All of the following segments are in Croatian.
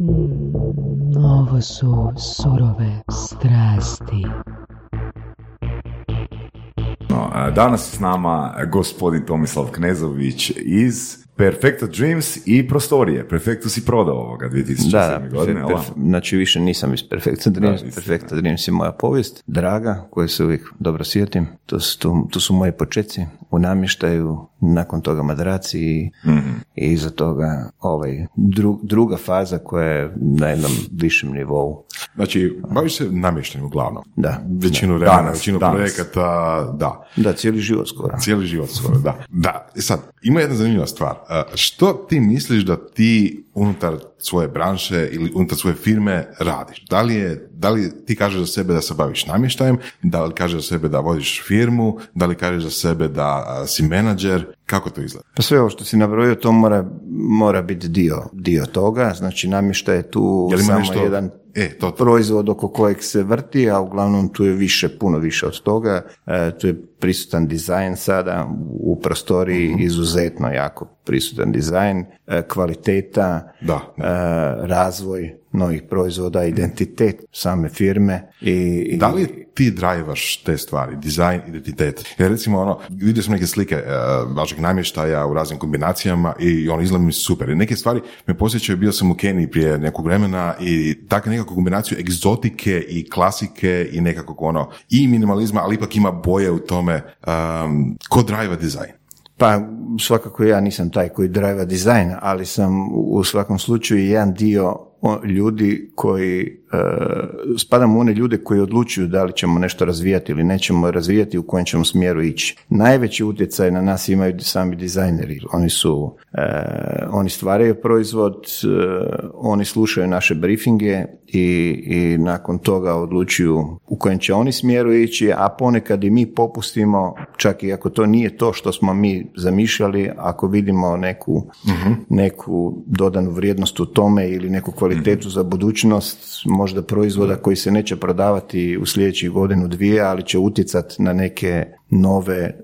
Mm, ovo su surove strasti. No, danas je s nama gospodin Tomislav Knezović iz Perfecto Dreams i prostorije. Perfecto si prodao ovoga 2007. Da, da, godine. perfe- znači više nisam iz Perfecto Dreams. nisi, Perfecto Dreams je moja povijest, draga, koju se uvijek dobro sjetim. To su, tu, tu su moji počeci u namještaju, nakon toga madraci i, Mhm. i iza toga ovaj, dru- druga faza koja je na jednom višem nivou. Znači, baviš se namještanjem uglavnom. Da. Većinu vremena, Danas, većinu danas. projekata, da. Da, cijeli život skoro. Cijeli život skoro, da. Da, i sad, ima jedna zanimljiva stvar. A, Što ti misliš da ti unutar svoje branše ili unutar svoje firme radiš? Da li, je, da li ti kažeš za sebe da se baviš namještajem, da li kažeš za sebe da vodiš firmu, da li kažeš za sebe da a, si menadžer, kako to izgleda? Pa sve ovo što si nabrojio, to mora, mora biti dio, dio toga. Znači, namještaj je tu ima samo nešto- jedan E, to- proizvod oko kojeg se vrti, a uglavnom tu je više, puno više od toga. E, tu je prisutan dizajn sada u prostoriji, Mhm. izuzetno jako prisutan dizajn, e, kvaliteta, Da, e, razvoj novih proizvoda, identitet same firme i, i Da li ti drajvaš te stvari, dizajn, identitet? Jer recimo ono, vidio sam neke slike uh, vašeg namještaja u raznim kombinacijama i on izgleda mi super. I neke stvari me posjećaju, bio sam u Keniji prije nekog vremena i takvu nekakvu kombinaciju egzotike i klasike i nekakvog ono, i minimalizma, ali ipak ima boje u tome. Um, ko drajva dizajn? Pa svakako ja nisam taj koji drajva dizajn, ali sam u svakom slučaju jedan dio ljudi koji, e, spadam u one ljude koji odlučuju da li ćemo nešto razvijati ili nećemo razvijati, u kojem ćemo smjeru ići. Najveći utjecaj na nas imaju sami dizajneri. Oni su, e, oni stvaraju proizvod, e, oni slušaju naše briefinge i, i nakon toga odlučuju u kojem će oni smjeru ići, a ponekad i mi popustimo, čak i ako to nije to što smo mi zamišljali, ako vidimo neku, neku dodanu vrijednost u tome ili neku kvalitetu za budućnost, možda proizvoda koji se neće prodavati u sljedećih godinu dvije, ali će utjecati na neke nove, e,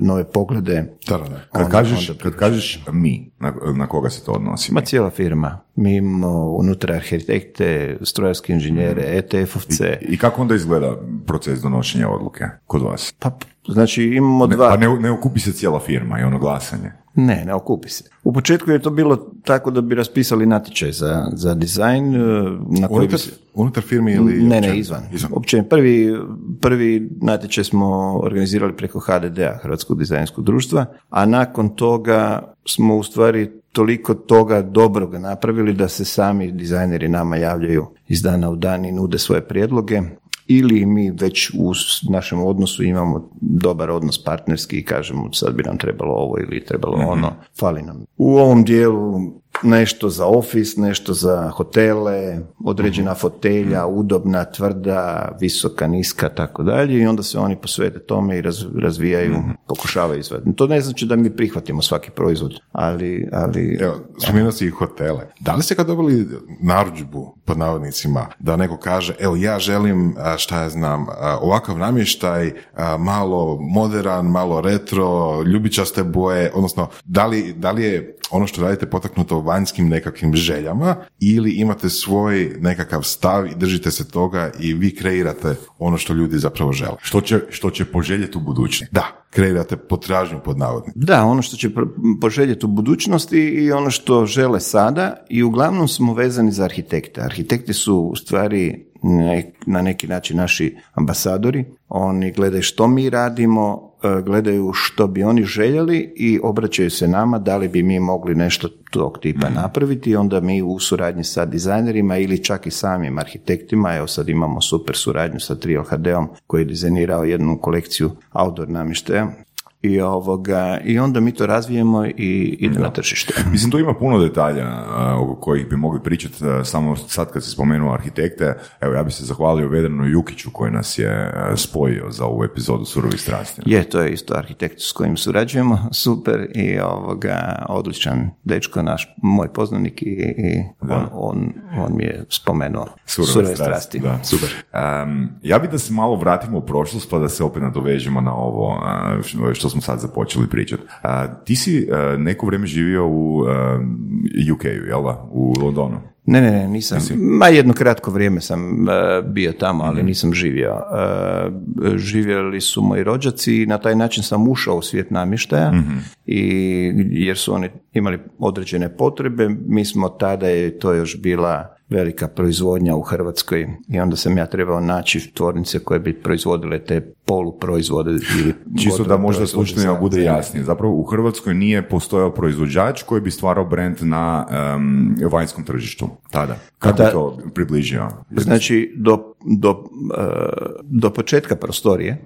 nove poglede. Da, da, da. Kad, Onda- kažeš, onda kad kažeš mi, na, na koga se to odnosi? Ma cijela firma. Mi imamo unutra arhitekte, strojarske inženjere, E ETF-ovce. I kako onda izgleda proces donošenja odluke kod vas? Pa, znači imamo Ne, dva... pa ne, ne okupi se cijela firma i ono glasanje. Ne, ne okupi se. U početku je to bilo tako da bi raspisali natječaj za, za dizajn e, na koji bi Unutar, se... unutar firme ili... Ne, ne, izvan. Izvan. Opće, prvi, prvi natječaj smo organizirali preko HDD-a, Hrvatskog dizajnskog društva, a nakon toga smo u stvari toliko toga dobroga napravili da se sami dizajneri nama javljaju iz dana u dan i nude svoje prijedloge ili mi već u našem odnosu imamo dobar odnos partnerski i kažemo sad bi nam trebalo ovo ili trebalo ono, fali nam. U ovom dijelu nešto za ofis, nešto za hotele, određena fotelja, udobna, tvrda, visoka, niska, tako dalje i onda se oni posvete tome i raz- razvijaju, pokušavaju izvaditi. To ne znači da mi prihvatimo svaki proizvod, ali, ali Evo, spomenuo si i hotele. Da li ste kad dobili narudžbu, pod navodnicima, da neko kaže, evo ja želim, šta ja znam, ovakav namještaj, malo moderan, malo retro, ljubičaste boje, odnosno, da li, da li je ono što radite potaknuto vanjskim nekakvim željama ili imate svoj nekakav stav i držite se toga i vi kreirate ono što ljudi zapravo žele. Što će, što će poželjeti u budućnosti? Da, kreirate potražnju pod navodnicima. Da, ono što će poželjeti u budućnosti i ono što žele sada i uglavnom smo vezani za arhitekte. Arhitekti su u stvari na neki način naši ambasadori. Oni gledaju što mi radimo, e, gledaju što bi oni željeli i obraćaju se nama da li bi mi mogli nešto tog tipa napraviti. I onda mi u suradnji sa dizajnerima ili čak i samim arhitektima, evo sad imamo super suradnju sa 3LHD-om koji je dizajnirao jednu kolekciju outdoor namještaja i ovoga i onda mi to razvijemo i ide na tržište. Mislim, tu ima puno detalja oko kojih bi mogli pričati, samo sad kad se spomenuo arhitekte, evo ja bi se zahvalio Vedranu Jukiću koji nas je spojio za ovu epizodu Surovi strasti. Je, to je isto arhitekt s kojim surađujemo, super i ovoga, odličan dečko, naš, moj poznanik i, i on, on, on mi je spomenuo surove, strasti. Da, super. Um, ja bih da se malo vratimo u prošlost pa da se opet nadovežemo na ovo što što smo sad započeli pričati. Ti si a, neko vrijeme živio u UK-u, jel da? U Londonu. Ne, ne, ne, nisam. Ma jedno kratko vrijeme sam e, bio tamo, ali nisam živio. Živjeli su moji rođaci i na taj način sam ušao u svijet namještaja i jer su oni imali određene potrebe. Mi smo tada, je to još bila velika proizvodnja u Hrvatskoj i onda sam ja trebao naći tvornice koje bi proizvodile te poluproizvode ili Čisto da možda slučajno bude jasnije. Zapravo u Hrvatskoj nije postojao proizvođač koji bi stvarao brand na em, vanjskom tržištu tada. Kako da- bi to približio? Znači, do, do, e, do početka prostorije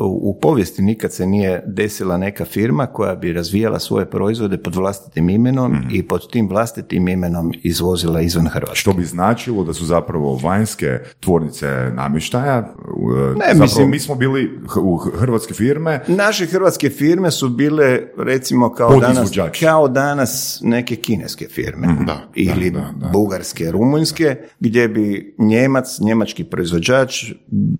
u, u povijesti nikad se nije desila neka firma koja bi razvijala svoje proizvode pod vlastitim imenom i pod tim vlastitim imenom izvozila izvan Hrvatske. Što bi značilo da su zapravo vanjske tvornice namještaja, u- Ne, zapravo mislim- mi smo bili u hrvatske firme, Naše hrvatske firme su bile recimo kao danas, kao danas neke kineske firme Da, ili da, da, da. bugarske, rumunjske, gdje bi Njemac, njemački proizvođač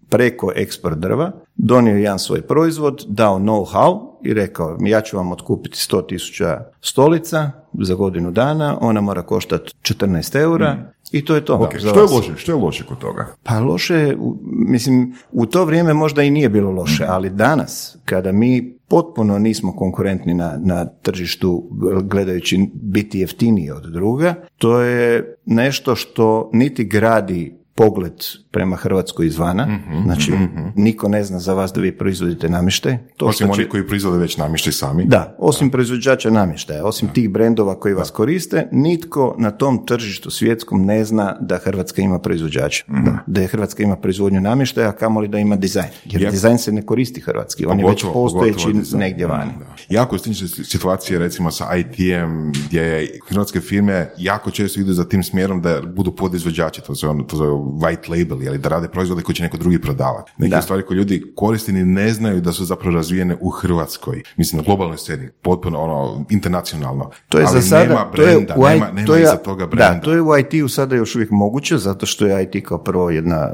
preko eksport drva donio jedan svoj proizvod, dao know-how i rekao ja ću vam otkupiti 100 tisuća stolica za godinu dana, ona mora koštati 14 eura i to je to. Ok, za što je loše? Što je loše kod toga? Pa loše, mislim, u to vrijeme možda i nije bilo loše, ali danas, kada mi potpuno nismo konkurentni na, na tržištu gledajući biti jeftiniji od druga, to je nešto što niti gradi pogled prema Hrvatskoj izvana, znači niko ne zna za vas da vi proizvodite namještaj. To Osim će- oni koji proizvode već namještaj sami. da, osim proizvođača namještaja, osim tih brendova koji vas koriste, nitko na tom tržištu svjetskom ne zna da Hrvatska ima proizvođača. Da, da je Hrvatska ima proizvodnju namještaja, a kamoli da ima dizajn. Jer Ja- dizajn se ne koristi hrvatski, on je već postojeći negdje vani. Da. Jako slične situacije recimo sa IT-em gdje hrvatske firme jako često idu za tim smjerom da budu podizvođači, to se ono, to zove white label, ili da rade proizvode koji će neko drugi prodavati. Neke Da. stvari koje ljudi koriste ni ne znaju da su zapravo razvijene u Hrvatskoj. Mislim, na globalnoj sceni, potpuno ono, internacionalno. To je Ali za sada, nema to je brenda, nema, nema to je, iza toga brenda. Da, to je u IT-u sada još uvijek moguće, zato što je IT kao prvo jedna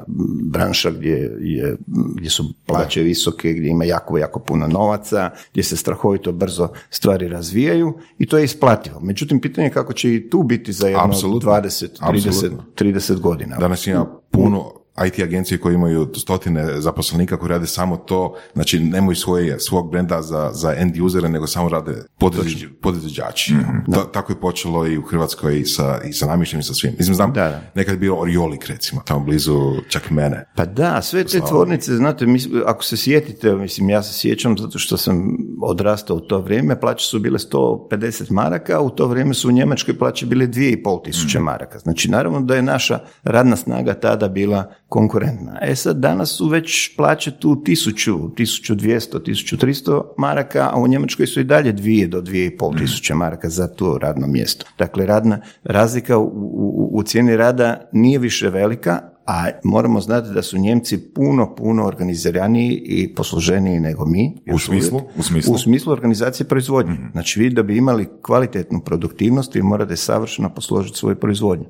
branša gdje, je, gdje su plaće visoke, gdje ima jako, jako puno novaca, gdje se strahovito brzo stvari razvijaju i to je isplativo. Međutim, pitanje je kako će i tu biti za jedno Apsolutno. 20, 30, Apsolutno. 30 godina. Danas puno IT agencije koje imaju stotine zaposlenika koji rade samo to, znači nemaju svoje, svog brenda za, za end usere, nego samo rade podizvođ- podizvođači. Ta- tako je počelo i u Hrvatskoj i sa, i sa namještajem i sa svim. Mislim, znam, Da, da. nekad je bio Oriolik, recimo, tamo blizu čak mene. Pa da, sve te tvornice, znate, mis- ako se sjetite, mislim, ja se sjećam zato što sam odrastao u to vrijeme, plaće su bile 150 maraka, a u to vrijeme su u Njemačkoj plaće bile 2500 tisuće maraka. Znači, naravno da je naša radna snaga tada bila konkurentna. E sad, danas su već plaće tu 1000, 1200, 1300 maraka, a u Njemačkoj su i dalje 2 do 2500 tisuće maraka za to radno mjesto. Dakle, radna razlika u, u, u cijeni rada nije više velika, a moramo znati da su Njemci puno, puno organiziraniji i posluženiji nego mi. U smislu? U smislu? U smislu organizacije proizvodnje. Znači vi da bi imali kvalitetnu produktivnost, vi morate savršeno posložiti svoju proizvodnju.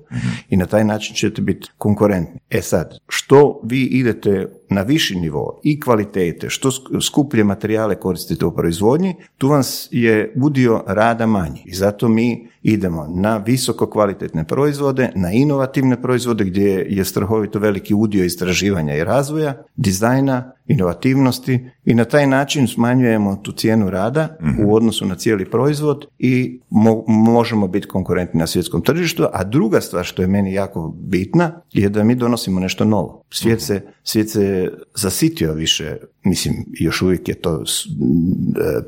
I na taj način ćete biti konkurentni. E sad, što vi idete na viši nivo i kvalitete, što sk- skuplje materijale koristite u proizvodnji, tu vam je udio rada manji. I zato mi idemo na visoko kvalitetne proizvode, na inovativne proizvode gdje je strahovito veliki udio istraživanja i razvoja, dizajna, inovativnosti i na taj način smanjujemo tu cijenu rada u odnosu na cijeli proizvod i mo- možemo biti konkurentni na svjetskom tržištu, a druga stvar što je meni jako bitna je da mi donosimo nešto novo. Svijet se, svijet se zasitio više, mislim, još uvijek je to e,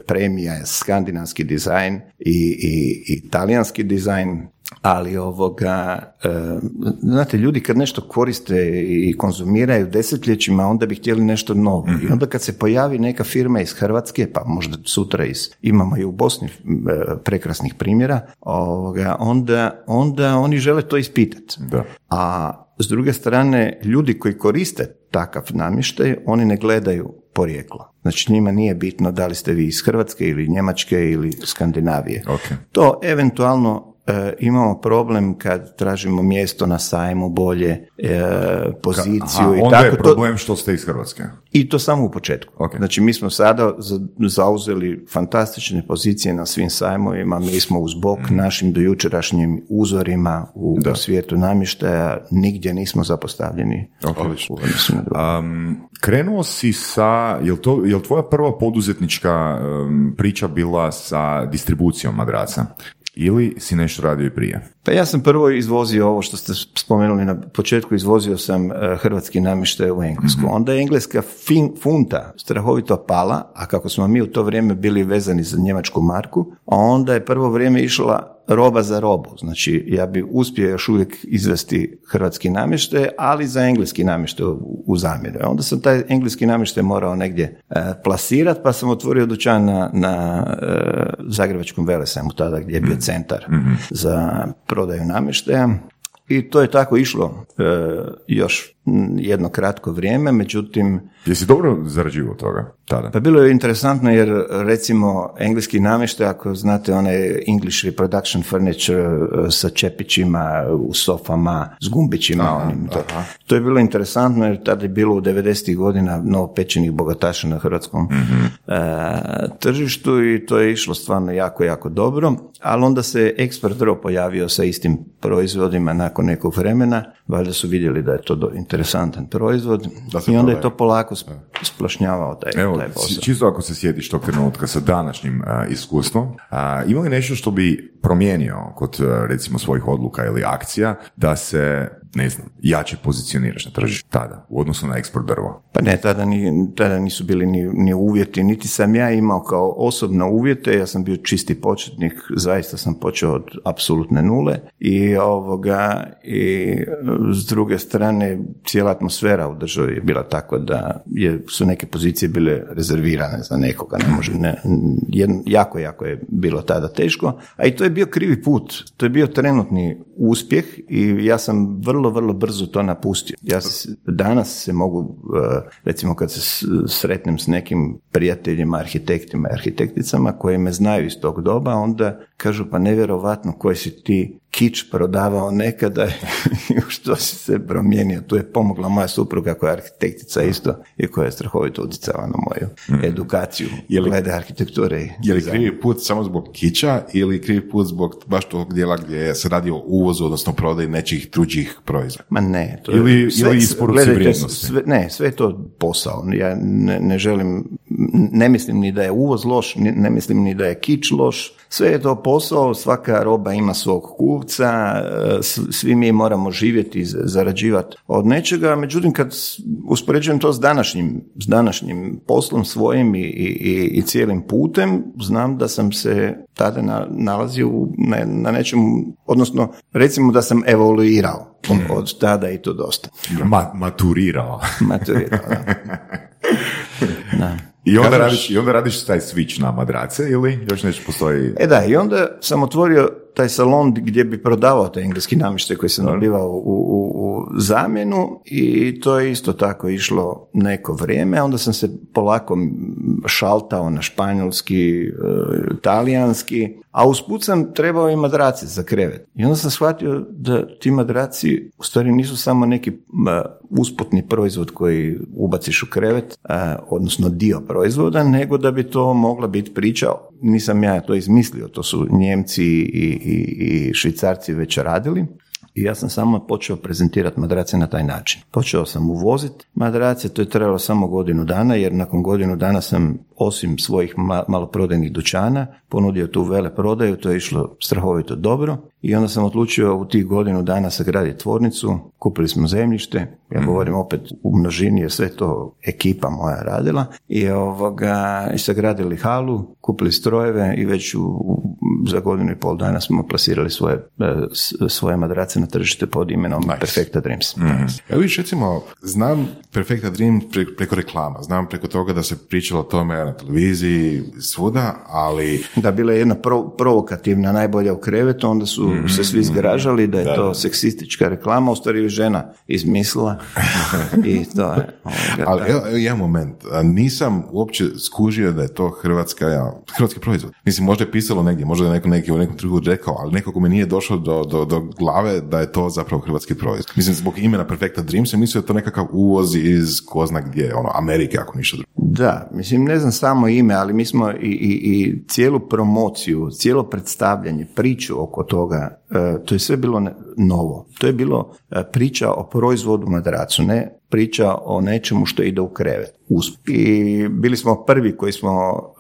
premija, skandinavski dizajn i, i, i talijanski dizajn, ali ovoga, e, znate, ljudi kad nešto koriste i konzumiraju desetljećima, onda bi htjeli nešto novo. I onda kad se pojavi neka firma iz Hrvatske, pa možda sutra iz, imamo i u Bosni e, prekrasnih primjera, ovoga, onda, onda oni žele to ispitati. Da. A s druge strane, ljudi koji koriste takav namještaj, oni ne gledaju porijeklo. Znači njima nije bitno da li ste vi iz Hrvatske ili Njemačke ili Skandinavije. Ok. To eventualno e, imamo problem kad tražimo mjesto na sajmu bolje, e, poziciju Aha, i onda tako. je problem što ste iz Hrvatske. I to samo u početku. Ok. Znači mi smo sada za- zauzeli fantastične pozicije na svim sajmovima, mi smo uz bok Mhm. našim dojučerašnjim uzorima u, u svijetu namještaja, nigdje nismo zapostavljeni. Druge. Um, krenuo si sa, jel, to, jel tvoja prva poduzetnička um, priča bila sa distribucijom madraca? Ili si nešto radio i prije? Pa ja sam prvo izvozio ovo što ste spomenuli na početku, izvozio sam e, hrvatski namještaj u Englesku. Onda je engleska fin, funta strahovito pala, a kako smo mi u to vrijeme bili vezani za njemačku marku, a onda je prvo vrijeme išla roba za robu. Znači, ja bi uspio još uvijek izvesti hrvatski namještaj, ali za engleski namještaj u, u zamjenu. A Onda sam taj engleski namještaj morao negdje e, plasirati, pa sam otvorio dućan na, na e, Zagrebačkom Velesajmu, tada gdje je bio centar za prodaju namještaja. I to je tako išlo e, još jedno kratko vrijeme, međutim, Jesi dobro zarađivao od tada? pa bilo je interesantno jer recimo engleski namještaj, ako znate onaj English reproduction furniture e, sa čepićima u sofama, s gumbićima, onim, to, to je bilo interesantno jer tada je bilo u 90. godina novopečenih bogataša na hrvatskom e, tržištu i to je išlo stvarno jako, jako dobro, ali onda se Expert Draw pojavio sa istim proizvodima nakon nekog vremena, valjda su vidjeli da je to do- interesantan proizvod Da i onda je to polako sp- splašnjavao taj, Evo, taj posao. či- čisto ako se sjetiš tog trenutka sa današnjim a, iskustvom, a, ima li nešto što bi promijenio kod recimo svojih odluka ili akcija da se, ne znam, jače pozicioniraš na tržištu tada u odnosu na eksport drvo? Pa ne, tada, ni, tada nisu bili ni, ni uvjeti, niti sam ja imao kao osobno uvjete, ja sam bio čisti početnik, zaista sam počeo od apsolutne nule i ovoga, i s druge strane cijela atmosfera u državi je bila takva da je, su neke pozicije bile rezervirane za nekoga, ne može, ne, jedno- jako, jako je bilo tada teško, a i to je bio krivi put, to je bio trenutni uspjeh i ja sam vrlo, vrlo brzo to napustio. Ja danas se mogu, e, recimo kad se sretnem s nekim prijateljima, arhitektima i arhitekticama koji me znaju iz tog doba, onda kažu pa nevjerovatno koji si ti kič prodavao nekada i što se promijenio. Tu je pomogla moja supruga koja je arhitektica isto i koja je strahovito utjecala na moju edukaciju Je li- glede arhitekture. Je li krivi put samo zbog kića ili krivi put zbog baš tog dijela gdje se radi o uvozu, odnosno prodaji nečih tuđih proizvoda? Ma ne. To Ili- je, ili isporuci gledajte, vrijednosti. Sve, ne, sve je to posao. Ja ne, ne želim, ne mislim ni da je uvoz loš, ne mislim ni da je kič loš. Sve je to posao, svaka roba ima svog kupca, e, svi mi moramo živjeti, zarađivati od nečega, međutim kad uspoređujem to s današnjim, s današnjim poslom svojim i, i, i- cijelim putem, znam da sam se tada na, nalazio na, na nečem, odnosno recimo da sam evoluirao od, od tada i to dosta. Ma, maturirao. Maturirao, da. da. I onda, Kažeš- radiš, I onda radiš taj switch na madrace ili još nešto postoji? E da, i onda sam otvorio taj salon gdje bi prodavao taj engleski namještaj koji sam dobivao u, u, u zamjenu i to je isto tako išlo neko vrijeme, onda sam se polako šaltao na španjolski, e, talijanski, a usput sam trebao i madrace za krevet. I onda sam shvatio da ti madraci u stvari nisu samo neki ma, usputni proizvod koji ubaciš u krevet, a, odnosno dio proizvoda, nego da bi to mogla biti priča, nisam ja to izmislio, to su Njemci i, i, i Švicarci već radili, i ja sam samo počeo prezentirati madrace na taj način. Počeo sam uvoziti madrace, to je trajalo samo godinu dana, jer nakon godinu dana sam osim svojih ma- maloprodajnih dućana ponudio tu vele prodaju, to je išlo strahovito dobro. I onda sam odlučio u tih godinu dana sagraditi tvornicu, kupili smo zemljište, ja govorim opet u množini jer sve to ekipa moja radila. I, ovoga, i sagradili halu, kupili strojeve i već u, u- za godinu i pol dana smo plasirali svoje, e, svoje madrace na tržište pod imenom Perfecta Dreams. Evo vidiš, recimo, znam Perfecta Dream pre- preko reklama, znam preko toga da se pričalo o tome na televiziji, svuda, ali Da, bila je jedna pro- provokativna, najbolja u krevetu, onda su se svi zgražali da je to seksistička reklama, u stvari je žena izmislila i to je... ovoga, Ali da. evo, evo jedan moment, nisam uopće skužio da je to hrvatska, ja, hrvatski proizvod. Mislim, možda je pisalo negdje, možda je neko neki u nekom trenutku rekao, ali nekako mi nije došlo do, do, do glave da je to zapravo hrvatski proizvod. Mislim, zbog imena Perfecta Dream sam mislio da je to nekakav uvoz iz ko zna gdje, ono, Amerike ako ništa drugo. Da, mislim, ne znam samo ime, ali mi smo i, i, i cijelu promociju, cijelo predstavljanje, priču oko toga, to je sve bilo novo. To je bilo e, priča o proizvodu madracu, ne priča o nečemu što ide u krevet. I bili smo prvi koji smo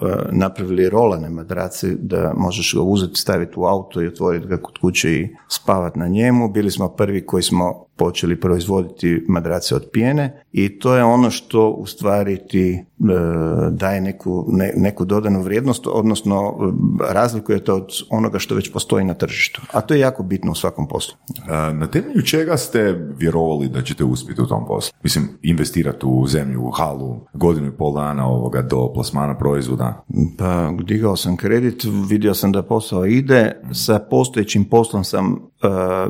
e, napravili rolane madrace, da možeš ga uzeti, staviti u auto i otvoriti ga kod kuće i spavati na njemu. Bili smo prvi koji smo počeli proizvoditi madrace od pjene i to je ono što u stvari ti e, daje neku, ne- neku dodanu vrijednost, odnosno e, razlikuje to od onoga što već postoji na tržištu. A to je jako bitno u svakom poslu. Na temelju čega ste vjerovali da ćete uspjeti u tom poslu? Mislim, investirati u zemlju, u halu, godinu i pol dana ovoga do plasmana proizvoda. Pa digao sam kredit, vidio sam da posao ide, sa postojećim poslom sam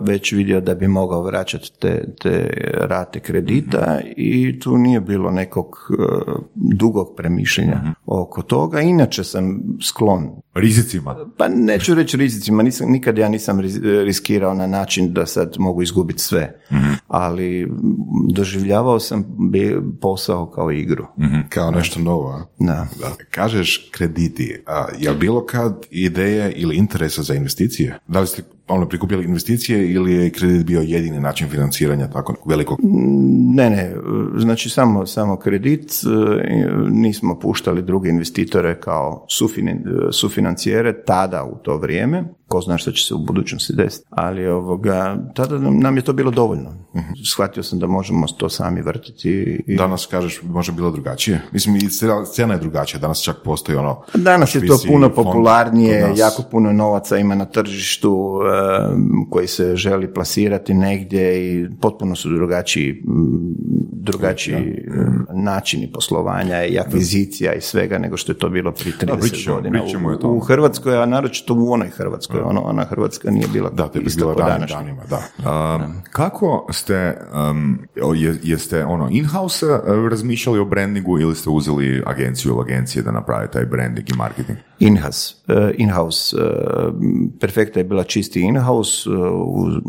već vidio da bi mogao vraćati te, te rate kredita i tu nije bilo nekog e, dugog premišljenja oko toga. Inače sam sklon Rizicima. Pa neću reći rizicima, nisam, nikad ja nisam riskirao na način da sad mogu izgubiti sve, ali m, doživljavao sam posao kao igru. Kao nešto novo? Da. Da. Kažeš krediti, a je bilo kad ideje ili interesa za investicije? Da li ste ono, prikupili investicije ili je kredit bio jedini način financiranja tako velikog? Ne, ne, znači samo, samo kredit, e, nismo puštali druge investitore kao sufini- sufinancijere tada u to vrijeme, ko zna što će se u budućnosti desiti, ali ovoga, tada nam, je to bilo dovoljno. Shvatio sam da možemo to sami vrtiti i Danas kažeš može bilo drugačije. Mislim i scena- je drugačija, danas čak postoji ono... Danas je to puno popularnije, jako puno novaca ima na tržištu koji se želi plasirati negdje i potpuno su drugačiji, drugačiji e, načini poslovanja i akvizicija i svega nego što je to bilo prije 30 bit ćemo- godina. bit ćemo U, u Hrvatskoj, a naročito u onoj Hrvatskoj, ono, ona Hrvatska nije bila Da, to je ista ranim današnja. danima, da. Um, kako ste, um, jeste ono in-house uh, razmišljali o brandingu ili ste uzeli agenciju ili agencije da naprave taj branding i marketing? In-house. eh, in-house. eh, Perfekta je bila čisti in-house. m,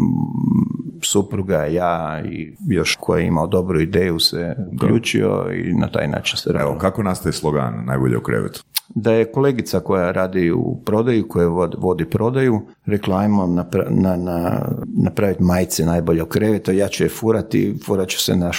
supruga, ja i još koji je imao dobru ideju se uključio i na taj način se Evo, radilo. kako nastaje slogan najbolje u krevetu? Da je kolegica koja radi u prodaju, koja vodi, prodaju, rekla ajmo napra- na, na, napraviti majice najbolje u krevetu, ja ću je furati, furat ću se na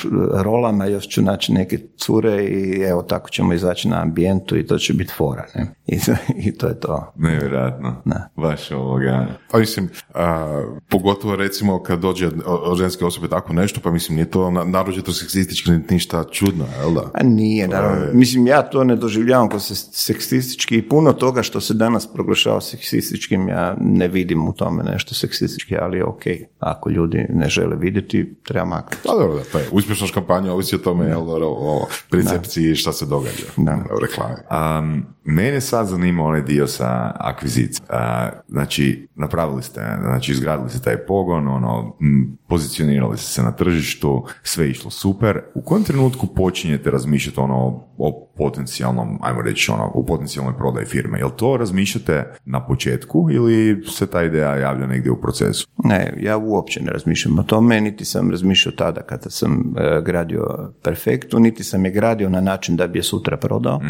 rolama, još ću naći neke cure i evo tako ćemo izaći na ambijentu i to će biti fora. Ne? I, I to je to. Nevjerojatno. Da. Baš ovoga. Pa mislim, a, pogotovo recimo kad dođe od, ženske osobe tako nešto, pa mislim nije to na, naročito seksistički niti ništa čudno, jel da? A nije, naravno. Mislim, ja to ne doživljavam kao se- seksistički i puno toga što se danas proglašava seksističkim, ja ne vidim u tome nešto seksistički, ali ok, ako ljudi ne žele vidjeti, treba maknuti. Pa dobro, da, pa je, uspješnost kampanje ovisi o tome, jel, o, o percepciji šta se događa Da. u reklami. Um, mene sad zanima onaj dio sa akvizicijom. Znači, napravili ste, znači izgradili ste taj pogon, ono, pozicionirali ste se na tržištu, sve je išlo super. U kojem trenutku počinjete razmišljati ono o potencijalnom, ajmo reći ono, u potencijalnoj prodaji firme? Jel to razmišljate na početku ili se ta ideja javlja negdje u procesu? Ne, ja uopće ne razmišljam o tome, niti sam razmišljao tada kada sam e, gradio Perfektu, niti sam je gradio na način da bi je sutra prodao.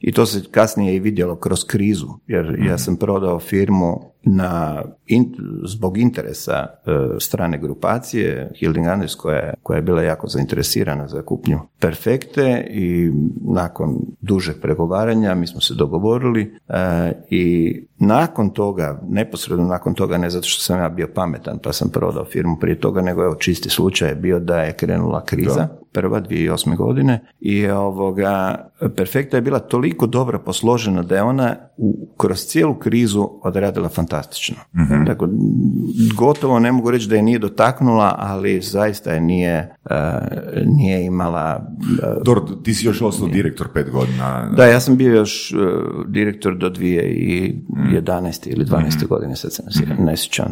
I to se kasnije i vidjelo kroz krizu, jer ja sam prodao firmu na in- zbog interesa e, strane grupacije Hilding Anders koja je, koja je bila jako zainteresirana za kupnju Perfekte i nakon dužeg pregovaranja mi smo se dogovorili e, i nakon toga, neposredno nakon toga, ne zato što sam ja bio pametan pa sam prodao firmu prije toga, nego evo čisti slučaj je bio da je krenula kriza prva 2008. godine i ovoga, Perfekta je bila toliko dobro posložena da je ona u, kroz cijelu krizu odradila fantastično. Mhm. Dakle, gotovo ne mogu reći da je nije dotaknula, ali zaista je nije, e, nije imala... e, Dobro, ti si još ostao direktor pet godina. da, ja sam bio još e, direktor do 2011. ili 12. godine, sad se ne sjećam- ne sjećam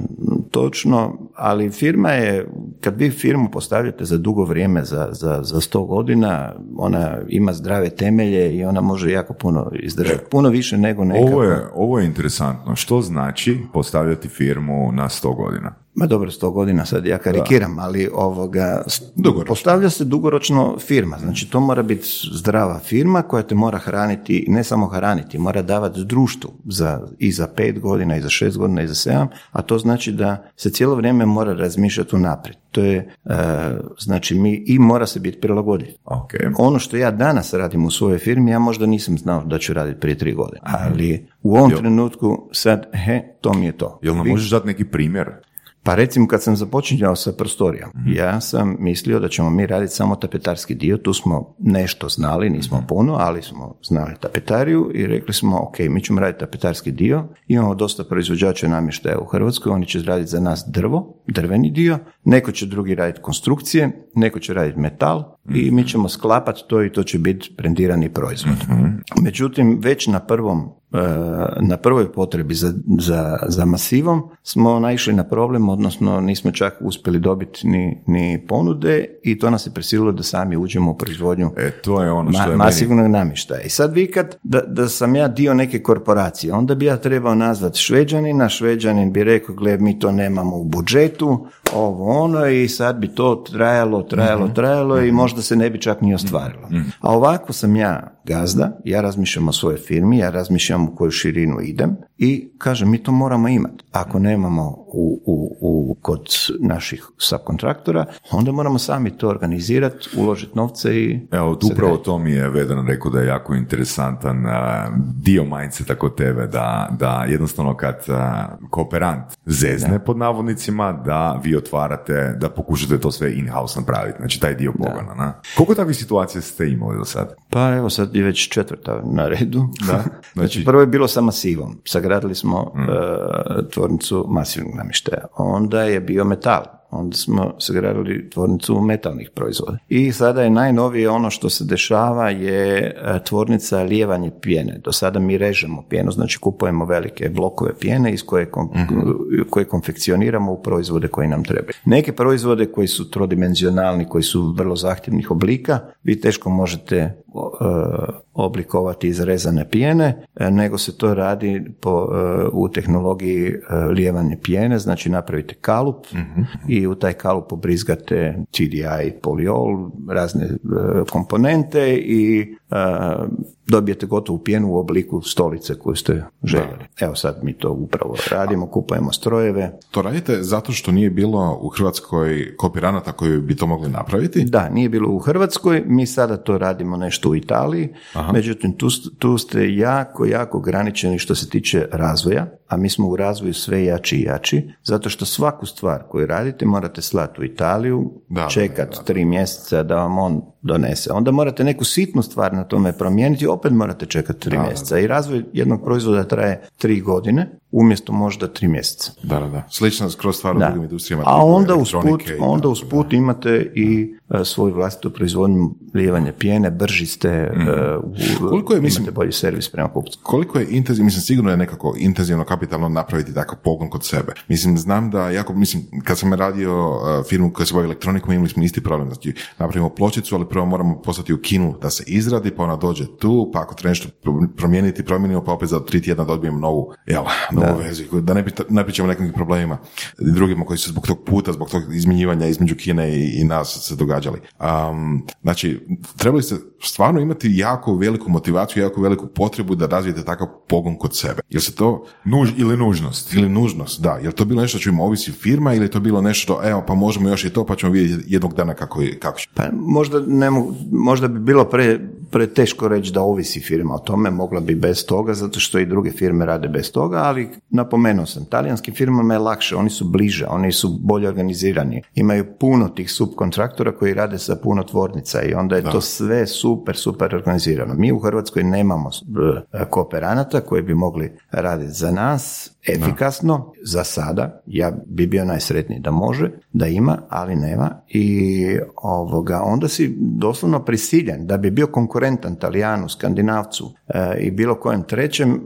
točno, ali firma je, kad vi firmu postavljate za dugo vrijeme, za, za, za 100 godina, ona ima zdrave temelje i ona može jako puno izdržati, puno više nego neka. Ovo je, ovo je interesantno. Što znači postavljati firmu na 100 godina? Ma dobro, 100 godina sad ja karikiram, ali ovoga, Dugoročno. postavlja se dugoročno firma. Znači to mora biti zdrava firma koja te mora hraniti, ne samo hraniti, mora davati društvu za, i za pet godina, i za šest godina, i za sedam, a to znači da se cijelo vrijeme mora razmišljati unaprijed. To je, e, znači mi, i mora se biti prilagodljiv. Ok. Ono što ja danas radim u svojoj firmi, ja možda nisam znao da ću raditi prije tri godine. Ali u ovom trenutku sad, he, to mi je to. Jel nam možeš dati neki primjer? Pa recimo kad sam započinjao sa prostorijom, ja sam mislio da ćemo mi raditi samo tapetarski dio, tu smo nešto znali, nismo puno, ali smo znali tapetariju i rekli smo, ok, mi ćemo raditi tapetarski dio, imamo dosta proizvođača namještaja u Hrvatskoj, oni će raditi za nas drvo, drveni dio, neko će drugi raditi konstrukcije, neko će raditi metal i mi ćemo sklapati to i to će biti brendirani proizvod. Međutim, već na prvom na prvoj potrebi za, za, za masivom smo naišli na problem, odnosno nismo čak uspjeli dobiti ni, ni ponude i to nas je prisililo da sami uđemo u proizvodnju E, to je ono što ma, je meni... masivnog namještaja. I sad vi kad, da, da sam ja dio neke korporacije, onda bi ja trebao nazvati šveđanina, šveđanin bi rekao, gle, mi to nemamo u budžetu, ovo ono, i sad bi to trajalo, trajalo, Mhm. trajalo i možda se ne bi čak ni ostvarilo. A ovako sam ja gazda, ja razmišljam o svojoj firmi, ja razmišljam u koju širinu idem i kažem, mi to moramo imati. Ako nemamo u, u, u, kod naših subkontraktora, onda moramo sami to organizirati, uložiti novce i Evo, upravo to mi je Vedan rekao da je jako interesantan dio mindseta kod tebe, da, da jednostavno kad kooperant zezne pod navodnicima, da vi otvarate, da pokušate to sve in-house napraviti, znači taj dio pogona. Na? Koliko takvih situacija ste imali do sad? Pa evo sad je već četvrta na redu. Da. znači, Znači- prvo je bilo sa masivom. Sagradili smo e, tvornicu masivnog namještaja. Onda je bio metal. Onda smo sagradili tvornicu metalnih proizvoda. I sada je najnovije ono što se dešava je e, tvornica lijevanje pjene. Do sada mi režemo pjenu, znači kupujemo velike blokove pjene iz koje, kom- koje konfekcioniramo u proizvode koji nam trebaju. Neke proizvode koji su trodimenzionalni, koji su vrlo zahtjevnih oblika, vi teško možete e, oblikovati iz rezane pjene, e, nego se to radi po, u tehnologiji lijevanje pjene, znači napravite kalup i u taj kalup obrizgate TDI, poliol, razne e, komponente i e, dobijete gotovu pjenu u obliku stolice koju ste željeli. Evo sad mi to upravo radimo, kupujemo strojeve. To radite zato što nije bilo u Hrvatskoj kooperanata koji bi to mogli napraviti? Da, nije bilo u Hrvatskoj, mi sada to radimo nešto u Italiji, međutim tu, tu ste jako, jako ograničeni što se tiče razvoja, a mi smo u razvoju sve jači i jači, zato što svaku stvar koju radite morate slati u Italiju, Da, da, čekat da, da. tri mjeseca da vam on donese. Onda morate neku sitnu stvar na tome promijeniti, opet morate čekati tri mjeseca. I razvoj jednog proizvoda traje tri godine, umjesto možda tri mjeseca. Da, da, da. Slična skroz stvar u Da. drugim industrijama. A onda usput, onda usput imate i svoju vlastitu proizvodnju lijevanje pjene, brži ste, e, u- Mhm. Koliko je, mislim- imate bolji servis prema kupcu. Koliko je intenzivno, mislim sigurno je nekako intenzivno kapitalno napraviti takav pogon kod sebe. Mislim, znam da jako, mislim, kad sam radio uh, firmu koja se bavi elektronikom, imali smo isti problem. Znači, napravimo pločicu, ali prvo moramo poslati u kinu da se izradi, pa ona dođe tu, pa ako treba nešto pro- promijeniti, promijenimo, pa opet za tri tjedna dobijemo novu, jel, novu verziju. Da ne, ne pričamo nekim problemima drugima koji su zbog tog puta, zbog tog izmjenjivanja između Kine i, i nas se događali. Um, znači, trebali ste stvarno imati jako veliku motivaciju, jako veliku potrebu da razvijete takav pogon kod sebe. Jel se to Nuž, ili nužnost? ili nužnost, da. Jel to bilo nešto što ima ovisi firma ili je to bilo nešto što, evo, pa možemo još i to, pa ćemo vidjeti jednog dana kako, je, kako će. Pa možda, ne možda bi bilo pre, preteško reći da ovisi firma o tome, mogla bi bez toga, zato što i druge firme rade bez toga, ali napomenuo sam, talijanskim firmama je lakše, oni su bliže, oni su bolje organizirani, imaju puno tih subkontraktora koji rade sa puno tvornica i onda je to sve super, super organizirano. Mi u Hrvatskoj nemamo e, kooperanata koji bi mogli raditi za nas, efikasno. Za sada, ja bi bio najsretniji da može, da ima, ali nema. I ovoga, onda si doslovno prisiljen da bi bio konkurentan Talijanu, Skandinavcu e, i bilo kojem trećem, e,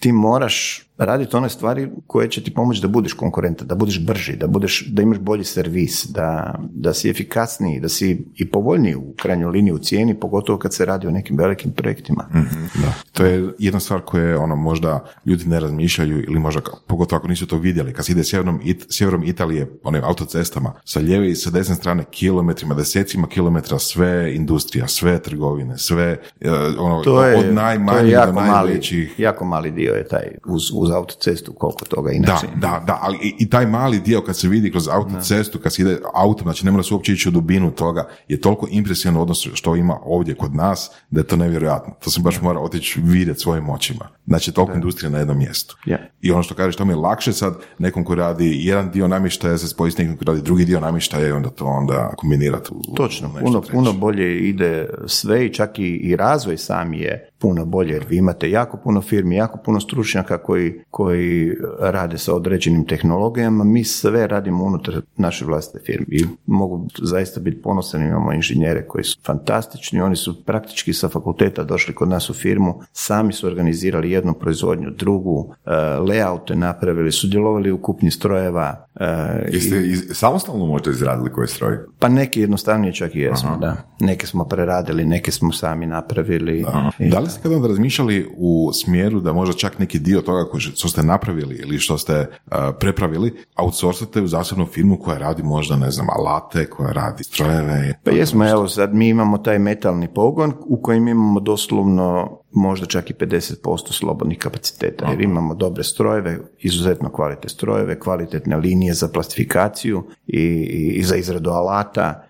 ti moraš raditi one stvari koje će ti pomoći da budeš konkurentan, da budeš brži, da, budeš, da imaš bolji servis, da, da si efikasniji, da si i povoljniji u krajnjoj liniji u cijeni, pogotovo kad se radi o nekim velikim projektima. Mhm, da. To je jedna stvar koje ono, možda ljudi ne razmišljaju ili možda, pogotovo ako nisu to vidjeli, kad se ide sjeverom, It, sjeverom Italije, onim autocestama, sa lijeve i sa desne strane kilometrima, desecima kilometra, sve industrija, sve trgovine, sve e, ono, to je, od najmanjih do najvećih. Mali, jako mali dio je taj uz, uz uz autocestu koliko toga inače. Da, da, da, ali i, taj mali dio kad se vidi kroz autocestu, kad se ide autom, znači ne mora se uopće ići u dubinu toga, je toliko impresivno odnosno što ima ovdje kod nas, da je to nevjerojatno. To sam baš morao otići vidjeti svojim očima. Znači toliko industrija na jednom mjestu. I ono što kažeš, to mi je lakše sad nekom ko radi jedan dio namještaja se spoji s nekim ko radi drugi dio namještaja i onda to onda kombinirati. Točno, puno, puno bolje ide sve i čak i, i razvoj sam je puno bolje jer vi imate jako puno firmi, jako puno stručnjaka koji, koji rade sa određenim tehnologijama, mi sve radimo unutar naše vlastite firme i mogu zaista biti ponosan, imamo inženjere koji su fantastični, oni su praktički sa fakulteta došli kod nas u firmu, sami su organizirali jednu proizvodnju, drugu, uh, layoute napravili, sudjelovali u kupnji strojeva. Uh, Jeste i, samostalno možda izradili koji stroj? Pa neki jednostavnije čak i jesmo, da. Neke smo preradili, neke smo sami napravili. Da li ste kada onda razmišljali u smjeru da možda čak neki dio toga koji što ste napravili ili što ste uh, prepravili, outsourcate u zasebnu firmu koja radi možda, ne znam, alate, koja radi strojeve? Pa jesmo, evo sad mi imamo taj metalni pogon u kojem imamo doslovno možda čak i 50% slobodnih kapaciteta, jer imamo dobre strojeve, izuzetno kvalitetne strojeve, kvalitetne linije za plastifikaciju i, i za izradu alata,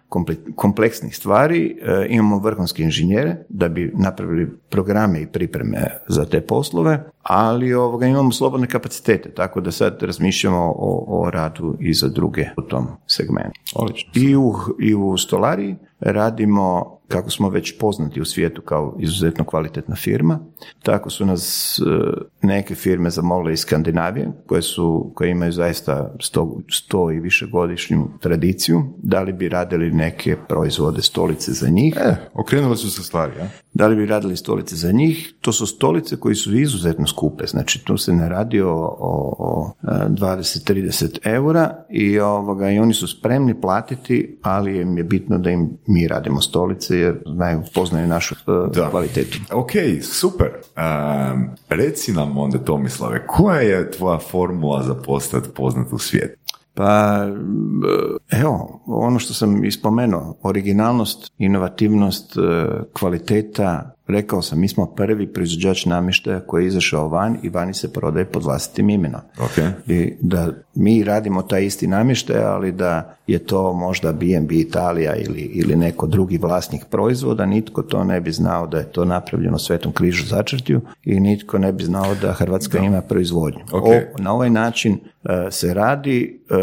kompleksnih stvari, e, imamo vrhunske inženjere da bi napravili programe i pripreme za te poslove, ali ovoga, imamo slobodne kapacitete, tako da sad razmišljamo o, o radu i za druge u tom segmentu. I u, I u stolariji radimo kako smo već poznati u svijetu kao izuzetno kvalitetna firma, tako su nas e, neke firme zamolile iz Skandinavije, koje, su, koje imaju zaista sto, sto i više godišnju tradiciju, da li bi radili neke proizvode, stolice za njih. E, okrenule su se stvari, ja? Da li bi radili stolice za njih? To su stolice koji su izuzetno skupe, znači tu se ne radi o, o, 20-30 eura i, ovoga, i oni su spremni platiti, ali im je bitno da im mi radimo stolice jer znaju, poznaju našu e, da. kvalitetu. Ok, super. Um, reci nam onda Tomislave, koja je tvoja formula za postati poznat u svijetu? Pa, evo, ono što sam ispomenuo, originalnost, inovativnost, e, kvaliteta, Rekao sam, mi smo prvi proizvođač namještaja koji je izašao van i vani se prodaje pod vlastitim imenom. Okay. I da mi radimo taj isti namještaj, ali da je to možda B&B Italija ili, ili neko drugi vlasnik proizvoda, nitko to ne bi znao da je to napravljeno Svetom križu začrtju i nitko ne bi znao da Hrvatska ima proizvodnju. Okay. na ovaj način se radi, e,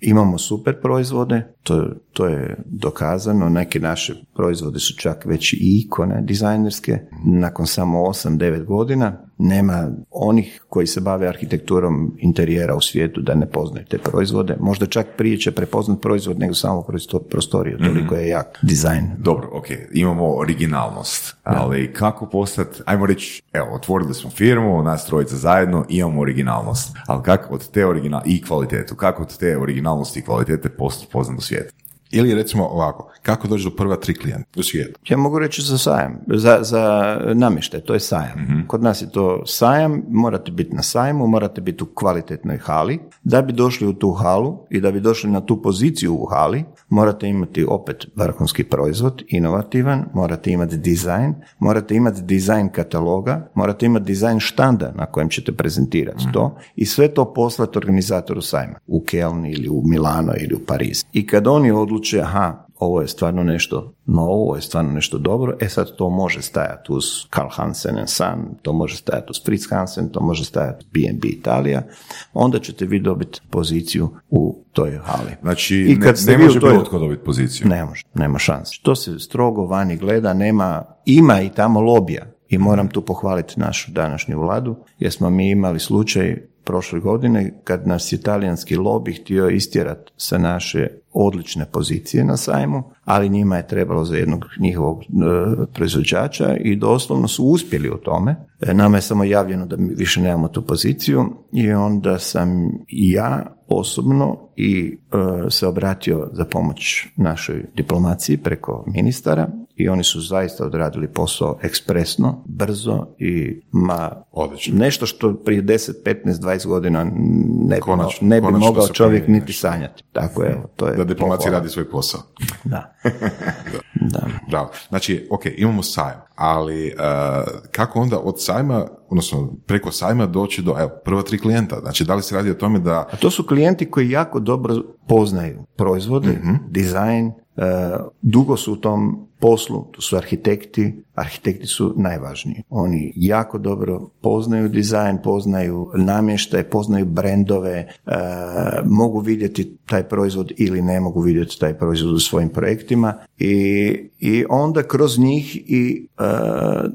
imamo super proizvode, to, to je dokazano, neke naše proizvode su čak već i ikone dizajnerske, nakon samo 8-9 godina, nema onih koji se bave arhitekturom interijera u svijetu da ne poznaju te proizvode. Možda čak prije će prepoznat proizvod nego samo prostoriju, mhm. toliko je jak dizajn. Dobro, ok, imamo originalnost, ali kako postati, ajmo reći, evo, otvorili smo firmu, nas trojica zajedno, imamo originalnost, ali kako od te original i kvalitetu, kako od te originalnosti i kvalitete postati poznat u svijetu? Ili recimo ovako, kako doći do prva tri klijenta u svijetu? Ja mogu reći za sajam, za, za namještaj, to je sajam. Mhm. Kod nas je to sajam, morate biti na sajmu, morate biti u kvalitetnoj hali. Da bi došli u tu halu i da bi došli na tu poziciju u hali, morate imati opet vrhunski proizvod, inovativan, morate imati dizajn, morate imati dizajn kataloga, morate imati dizajn štanda na kojem ćete prezentirati mhm. to i sve to poslati organizatoru sajma u Kelni ili u Milano ili u Pariz. I kad oni odluče, aha, ovo je stvarno nešto novo, ovo je stvarno nešto dobro, e sad to može stajati uz Karl Hansen and Son, to može stajati uz Fritz Hansen, to može stajati B&B Italija, onda ćete vi dobiti poziciju u toj hali. Znači, I kad ne, ste ne vi može toj- bilo tko dobiti poziciju. Ne može, nema šanse. To se strogo vani gleda, nema, ima i tamo lobija. I moram tu pohvaliti našu današnju vladu, jer smo mi imali slučaj prošle godine kad nas je talijanski lobby htio istjerati sa naše odlične pozicije na sajmu, ali njima je trebalo za jednog njihovog e, proizvođača i doslovno su uspjeli u tome. E, nama je samo javljeno da mi više nemamo tu poziciju i onda sam i ja osobno i e, se obratio za pomoć našoj diplomaciji preko ministara i oni su zaista odradili posao ekspresno, brzo i ma Odlično. nešto što prije 10, 15, 20 godina ne bi, Konačno, ne bi konačno mogao čovjek niti nešto. sanjati. Tako je, to je Da diplomacija pohvala. radi svoj posao. Da. da. Bravo. Znači, ok, imamo sajam, ali uh, kako onda od sajma, odnosno preko sajma doći do, evo, prva tri klijenta? Znači, da li se radi o tome da A to su klijenti koji jako dobro poznaju proizvode, dizajn, e, dugo su u tom poslu, to su arhitekti, arhitekti su najvažniji. Oni jako dobro poznaju dizajn, poznaju namještaj, poznaju brendove, e, mogu vidjeti taj proizvod ili ne mogu vidjeti taj proizvod u svojim projektima i, i onda kroz njih i e,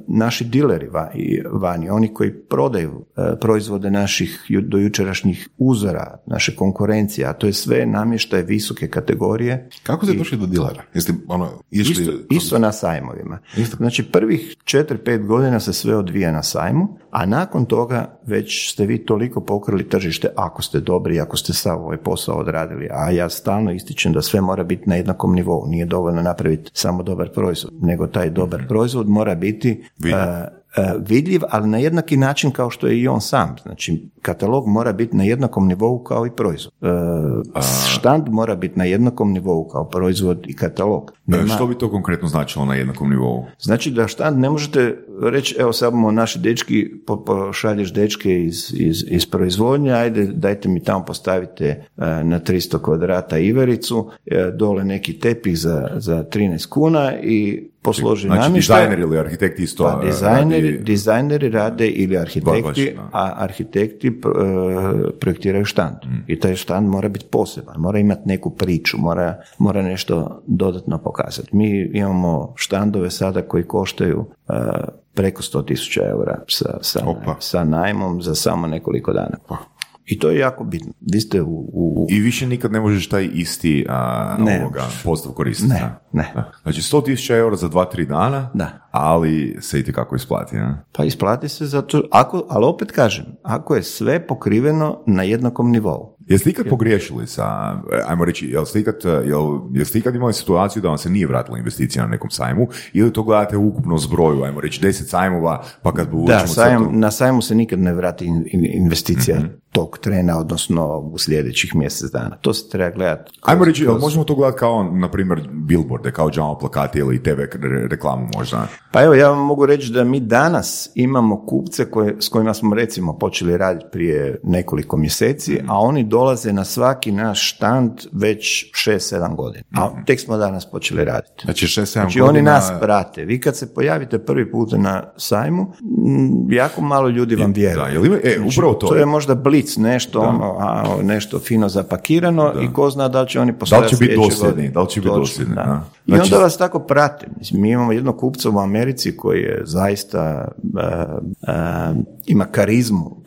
naši dileri va- i vani, oni koji prodaju e, proizvode naših ju- do jučerašnjih uzora, naše konkurencije, a to je sve namještaj visoke kategorije, kako ste došli do dilera? Jeste ono, išli... Isto, isto na sajmovima. Znači prvih 4-5 godina se sve odvija na sajmu, a nakon toga već ste vi toliko pokrili tržište ako ste dobri, ako ste sav ovaj posao odradili, a ja stalno ističem da sve mora biti na jednakom nivou, nije dovoljno napraviti samo dobar proizvod, nego taj dobar proizvod mora biti Vidljiv. E, vidljiv, ali na jednaki način kao što je i on sam. Znači, katalog mora biti na jednakom nivou kao i proizvod. E, štand mora biti na jednakom nivou kao proizvod i katalog. E, Nema- Što bi to konkretno značilo na jednakom nivou? Znači da štand ne možete reći, evo samo naši dečki, po- pošalješ dečke iz, iz, iz proizvodnje, ajde dajte mi tamo postavite e, na 300 kvadrata ivericu, dole neki tepih za, za 13 kuna i posloži Znači, namještaj. dizajner ili arhitekt isto Pa e, dizajneri, radi- dizajneri rade ili Baš, arhitekti, a arhitekti e, projektiraju štand. Mm. I taj štand mora biti poseban, mora imati neku priču, mora, mora nešto dodatno pokazati. Mi imamo štandove sada koji koštaju e, preko 100.000 eura sa, sa, sa najmom za samo nekoliko dana. I to je jako bitno. Vi ste u, u, I više nikad ne možeš taj isti a, Ne. ovoga, postav koristiti. Ne, da? ne. Da. Znači 100.000 eura za 2-3 dana, Da. ali se i kako isplati. Ne? Pa isplati se zato, ako, ali opet kažem, ako je sve pokriveno na jednakom nivou. Jeste ikad pogriješili sa, ajmo reći, jel ste ikad, jel, jeste ikad imali situaciju da vam se nije vratila investicija na nekom sajmu ili to gledate u ukupnom zbroju, ajmo reći 10 sajmova, pa kad Da, sajam, crtu- na sajmu se nikad ne vrati in- in- investicija tog trena, odnosno u sljedećih mjesec dana. To se treba gledati. Ajmo reći, jel možemo to gledati kao, na primjer, billboarde, kao jumbo plakati ili TV re- reklamu možda? Pa evo, ja vam mogu reći da mi danas imamo kupce koje, s kojima smo recimo počeli raditi prije nekoliko mjeseci, a oni dolaze na svaki naš štand već 6-7 godina. A tek smo danas počeli raditi. Znači, 6-7 Znači godina... oni nas prate. Vi kad se pojavite prvi put na sajmu, jako malo ljudi vam vjeruje. Da, jel ima, e, upravo to. To je možda blic, nešto, ono, a, nešto fino zapakirano i ko zna da li će oni Da postojati li će biti dosljedni, da li će biti dosljedni, da. da. I Znači- onda vas tako prate. Mislim, mi imamo jednog kupca u Americi koji je zaista e, e, ima karizmu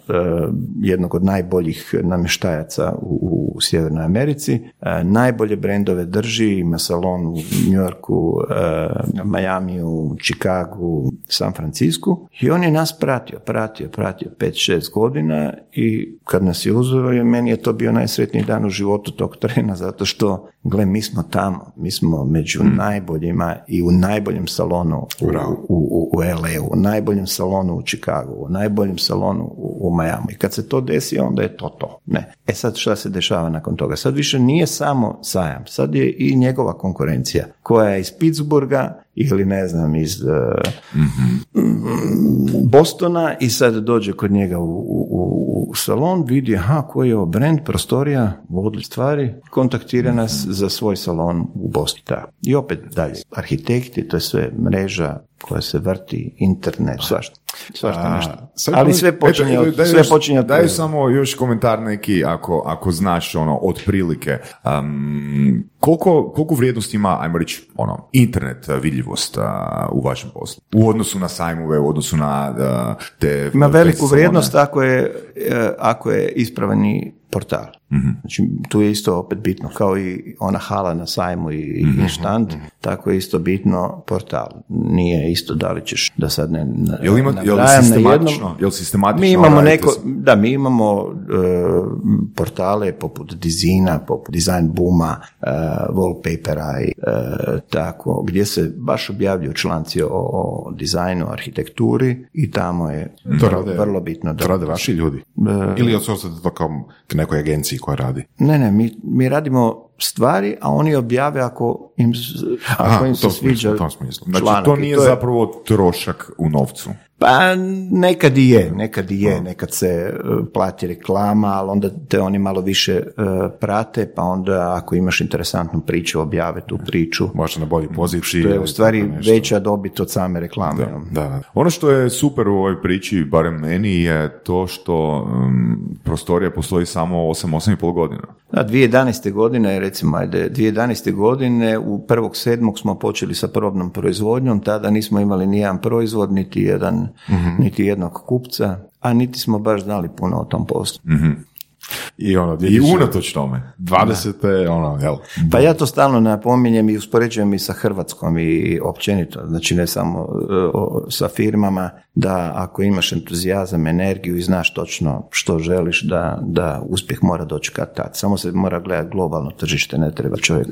jednog od najboljih namještajaca u, u Sjevernoj Americi. E, najbolje brendove drži, ima salon u New Yorku, e, Majamiju, Chicagu, San Francisku i on je nas pratio, pratio, pratio 5-6 godina i kad nas je uzeo, meni je to bio najsretniji dan u životu tog trena zato što, gle, mi smo tamo, mi smo među najboljima i u najboljem salonu u, Bravo. u, u, u LA, u najboljem salonu u Chicagu, u najboljem salonu u, u Miami. I kad se to desi, onda je to to. Ne. E sad šta se dešava nakon toga? Sad više nije samo sajam, sad je i njegova konkurencija koja je iz Pittsburgha ili ne znam iz uh, Bostona i sad dođe kod njega u, u, u salon, vidi aha koji je ovo brand, prostorija, vodili stvari, kontaktira nas za svoj salon u Bosni. Da. I opet dalje, arhitekti, to je sve mreža koja se vrti, internet, svašta. Svašta nešto. Ali sve počinje Eto, od, daj sve još- počinje od Daj samo još komentar neki, ako, ako znaš ono, otprilike, um, koliko, koliko vrijednost ima, ajmo reći, ono, internet uh, vidljivost uh, u vašem poslu? U odnosu na sajmove, u odnosu na uh, te... Ima veliku vrijednost ako je, ako je ispravani portal. Znači, tu je isto opet bitno, kao i ona hala na sajmu i, i štand, tako je isto bitno portal. Nije isto da li ćeš, da sad ne na, Jel, ima, jel sistematično, jednom- jel sistematično mi imamo radite neko, da, mi imamo e, portale poput dizina, poput design booma, e, wallpapera i e, tako, gdje se baš objavljuju članci o, o dizajnu, arhitekturi i tamo je To vrlo, rade, vrlo bitno. to rade vaši ljudi? E, Ili outsourcate to kao nekoj agenciji koja radi? Ne, ne, mi, mi radimo stvari, a oni objave ako im, ako Aha, im se tom sviđa tom smislu. Znači, članak. to nije je- zapravo trošak u novcu. Pa nekad i je, nekad i je, nekad se e, plati reklama, ali onda te oni malo više e, prate, pa onda ako imaš interesantnu priču, objave tu priču. Možda na bolji poziciji. To je u stvari veća dobit od same reklame. Da, da. Ono što je super u ovoj priči, barem meni, je to što um, prostorija postoji samo 8-8,5 godina. Da, 2011. godine, recimo, ajde, 2011. godine u 1.7. smo počeli sa probnom proizvodnjom, tada nismo imali ni jedan proizvod, niti jedan, niti jednog kupca, a niti smo baš znali puno o tom poslu. I ono, I unatoč tome. 20. ono, jel? Pa ja to stalno napominjem i uspoređujem i sa Hrvatskom i općenito, znači ne samo e, o- sa firmama, da ako imaš entuzijazam, energiju i znaš točno što želiš, da, da uspjeh mora doći kad tad. Samo se mora gledati globalno tržište, ne treba čovjek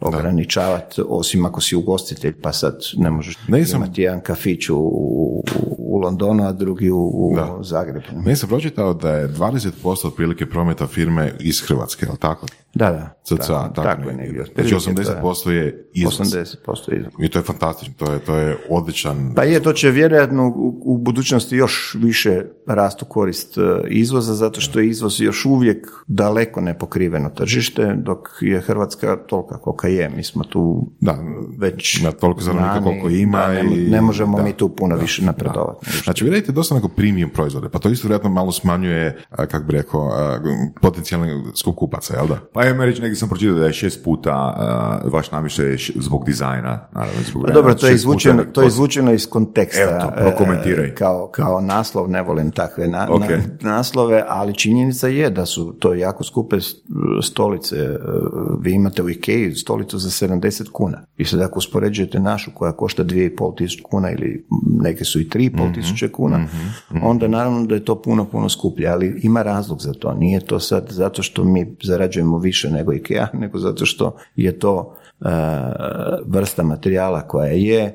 ograničavati, osim ako si ugostitelj, pa sad ne možeš Nisam- imati jedan kafić u, u, u Londonu, a drugi u, u Da. Zagrebu. Meni sam pročitao da je 20% otprilike prometa firme iz Hrvatske, jel tako? Da, da. Cca, tako, tako, tako je negdje. negdje. Znači Otprilike to je 80% je izvoz. 80% izvoz. I to je fantastično, to je, to je odličan... Pa je, to će vjerojatno u, u budućnosti još više rastu korist e, izvoza, zato što je izvoz još uvijek daleko nepokriveno tržište, dok je Hrvatska tolika kolika je. Mi smo tu Da, već ima toliko stanovnika koliko ima da, ne, i- ne možemo da, mi tu puno više napredovati. Znači, vi radite dosta onako premium proizvode, pa to isto vjerojatno malo smanjuje, kako bi rekao, potencijalni skup kupaca, jel da? Pa ja reći, negdje sam pročitao da je šest puta uh, vaš namještaj zbog dizajna, naravno zbog Pa vremena, dobro, to je, šest puta izvučeno, to je izvučeno iz konteksta. Evo to, prokomentiraj. e, Kao, kao naslov, ne volim takve na, Ok. na- naslove, ali činjenica je da su to jako skupe stolice. E, Vi imate u Ikei stolicu za 70 kuna. I sad ako uspoređujete našu koja košta 2,5 tisuće kuna ili neke su i 3,5 tisuće kuna, onda naravno da je to puno, puno skuplje, ali ima razlog za to. Nije to sad zato što mi zarađujemo više nego Ikea, nego zato što je to vrsta materijala koja je, e,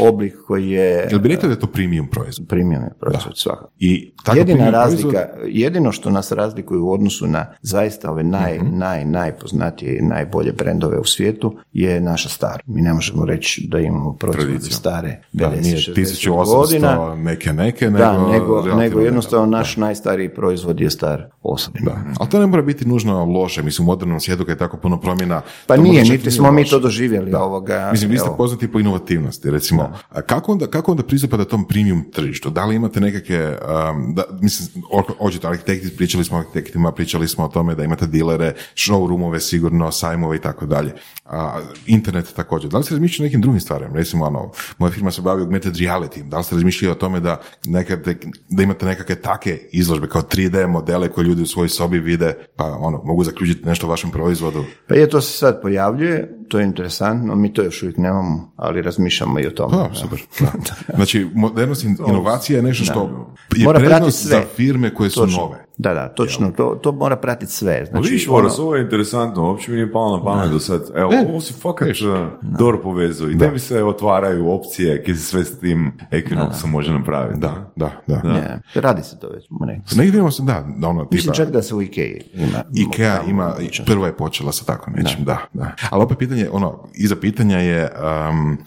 oblik koji je Jel bi rekli da je to premium proizvod? premium je proizvod svakako. I Jedina razlika, proizvod- jedino što nas razlikuje u odnosu na zaista ove naj, Mhm. naj, najpoznatije i najbolje brendove u svijetu je naša stara. Mi ne možemo reći da imamo proizvode stare Da, 50, nije 60 1800 godina. neke neke, nego, Da, nego, nego jednostavno nedavno. naš najstariji proizvod je star 8. Da. Ali to ne mora biti nužno loše, mislim u modernom svijetu kad je tako puno promjena. Pa nije, niti nije smo mi to doživjeli ovoga. Mislim, vi ste poznati po inovativnosti, recimo. A kako onda, kako onda pristupate tom premium tržištu? Da li imate nekakve, um, da, mislim, očito arhitekti, pričali smo o arhitektima, pričali smo o tome da imate dilere, showroomove sigurno, sajmove i tako dalje. A, internet također. Da li ste razmišljali o nekim drugim stvarima? Recimo, ono, moja firma se bavi augmented reality. Da li ste razmišljali o tome da, nekad, da imate nekakve take izložbe kao 3D modele koje ljudi u svojoj sobi vide, pa ono, mogu zaključiti nešto o vašem proizvodu? Pa je, to se sad pojavljuje, to je interesantno, mi to još uvijek nemamo, ali razmišljamo i o tome. Super. Da. Znači, modernost inovacija je nešto što je Mora prednost sve. za firme koje su Točno. nove. Da, da, točno, to, to mora pratiti sve. Znači, vidiš, ono- ovo je interesantno, uopće mi nije palo na pamet do sad. Evo, ovo si fakat uh, dobro povezao i tebi se otvaraju opcije gdje se sve s tim Equinoxom može napraviti. Da, da, da. Ne, radi se to već, ne. Negdje se, da, da ono, Mislim tipa, čak da se u Ikei ima. Ikea ima, prva je počela sa tako nečim, da. da, Ali opet pitanje, ono, iza pitanja je, um,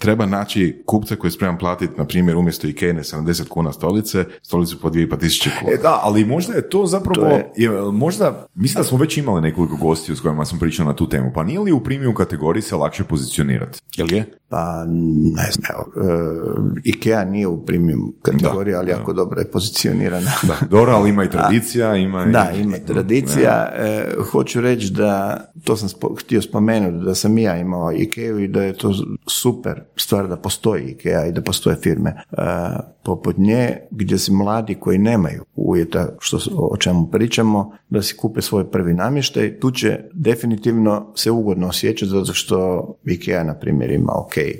treba naći kupca koji je spreman platiti, na primjer, umjesto Ikea 70 kuna stolice, stolicu po 2500 kuna. E da, ali možda je to zapravo, To je- je, možda, mislim da smo već imali nekoliko gostiju s kojima sam pričao na tu temu, pa nije li u premium kategoriji se lakše pozicionirati? Jel je? Pa ne znam, evo, e, Ikea nije u premium kategoriji, ali jako dobro je pozicionirana. Da, dobro, ali ima i tradicija, ima i... Da, ima tradicija. E, hoću reći da, to sam spo- htio spomenuti, da sam i ja imao Ikeu i da je to super stvar da postoji Ikea i da postoje firme e, poput nje gdje se mladi koji nemaju uvjeta što, o čemu pričamo, da si kupe svoj prvi namještaj, tu će definitivno se ugodno osjećati zato što Ikea, na primjer, ima ok e,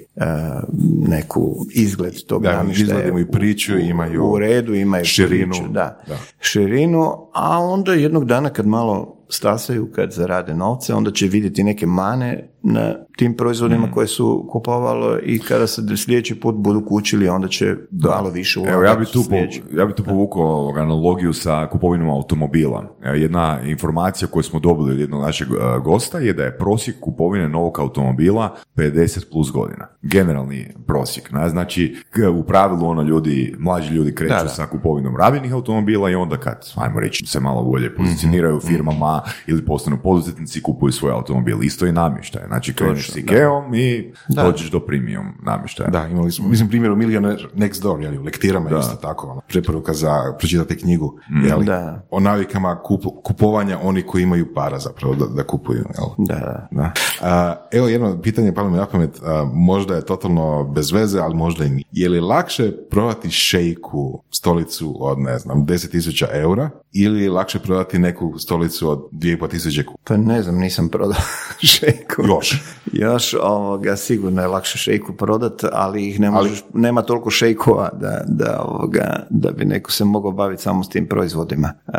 neku izgled tog Da, namještaja. imaju priču, imaju u redu, imaju širinu, priču, da. da. širinu, a onda jednog dana kad malo stasaju, kad zarade novce, onda će vidjeti neke mane na tim proizvodima Mm. koje su kupovalo i kada se sljedeći put budu kućili, onda će malo više Evo, ja bi tu, po, ja bi tu povukao analogiju sa kupovinom automobila. Jedna informacija koju smo dobili od jednog našeg e, gosta je da je prosjek kupovine novog automobila 50 plus godina. Generalni prosjek. Na, znači, u pravilu ono ljudi, mlađi ljudi kreću Da, da. sa kupovinom rabljenih automobila i onda kad, ajmo reći, se malo bolje pozicioniraju u firmama ili postanu poduzetnici, kupuju svoj automobil. Isto i namještaj. Znači, kreneš s Ikeom i Da. dođeš do premium namještaja. Da, imali smo, mislim, primjer u Millionaire Next Door, jeli, u lektirama je isto tako, ono, preporuka za pročitati knjigu, jeli, Da. o navikama kup- kupovanja oni koji imaju para zapravo da, da kupuju, jel? Da, Da. A, evo jedno pitanje, palo mi na pamet, a, možda je totalno bez veze, ali možda i nije. Je li lakše prodati šejku stolicu od, ne znam, 10.000 eura ili je lakše prodati neku stolicu od 2.500 kuna? pa ne znam, nisam prodao šejku. Još. Još ovoga, sigurno je lakše šejku prodat, ali ih ne možeš, nema toliko šejkova da, da, ovoga, da bi neko se mogao baviti samo s tim proizvodima. E,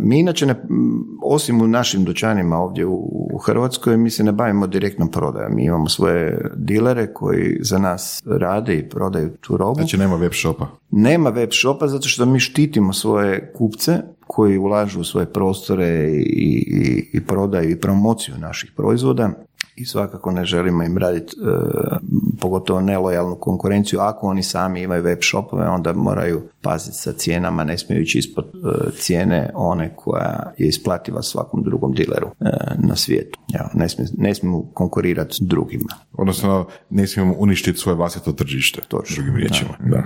mi inače, ne, osim u našim dućanima ovdje u, u Hrvatskoj, mi se ne bavimo direktnom prodajom. Mi imamo svoje dilere koji za nas rade i prodaju tu robu. Znači nema web shopa. Nema web shopa zato što mi štitimo svoje kupce koji ulažu u svoje prostore i, i, i prodaju i promociju naših proizvoda i svakako ne želimo im raditi e, pogotovo nelojalnu konkurenciju. Ako oni sami imaju web shopove, onda moraju paziti sa cijenama, ne smiju ići ispod e, cijene one koja je isplativa svakom drugom dileru e, na svijetu. Evo, ne, smiju, ne smiju konkurirati s drugima. Odnosno, ne smijemo uništiti svoje vlastito tržište. Točno. Drugim riječima. Da.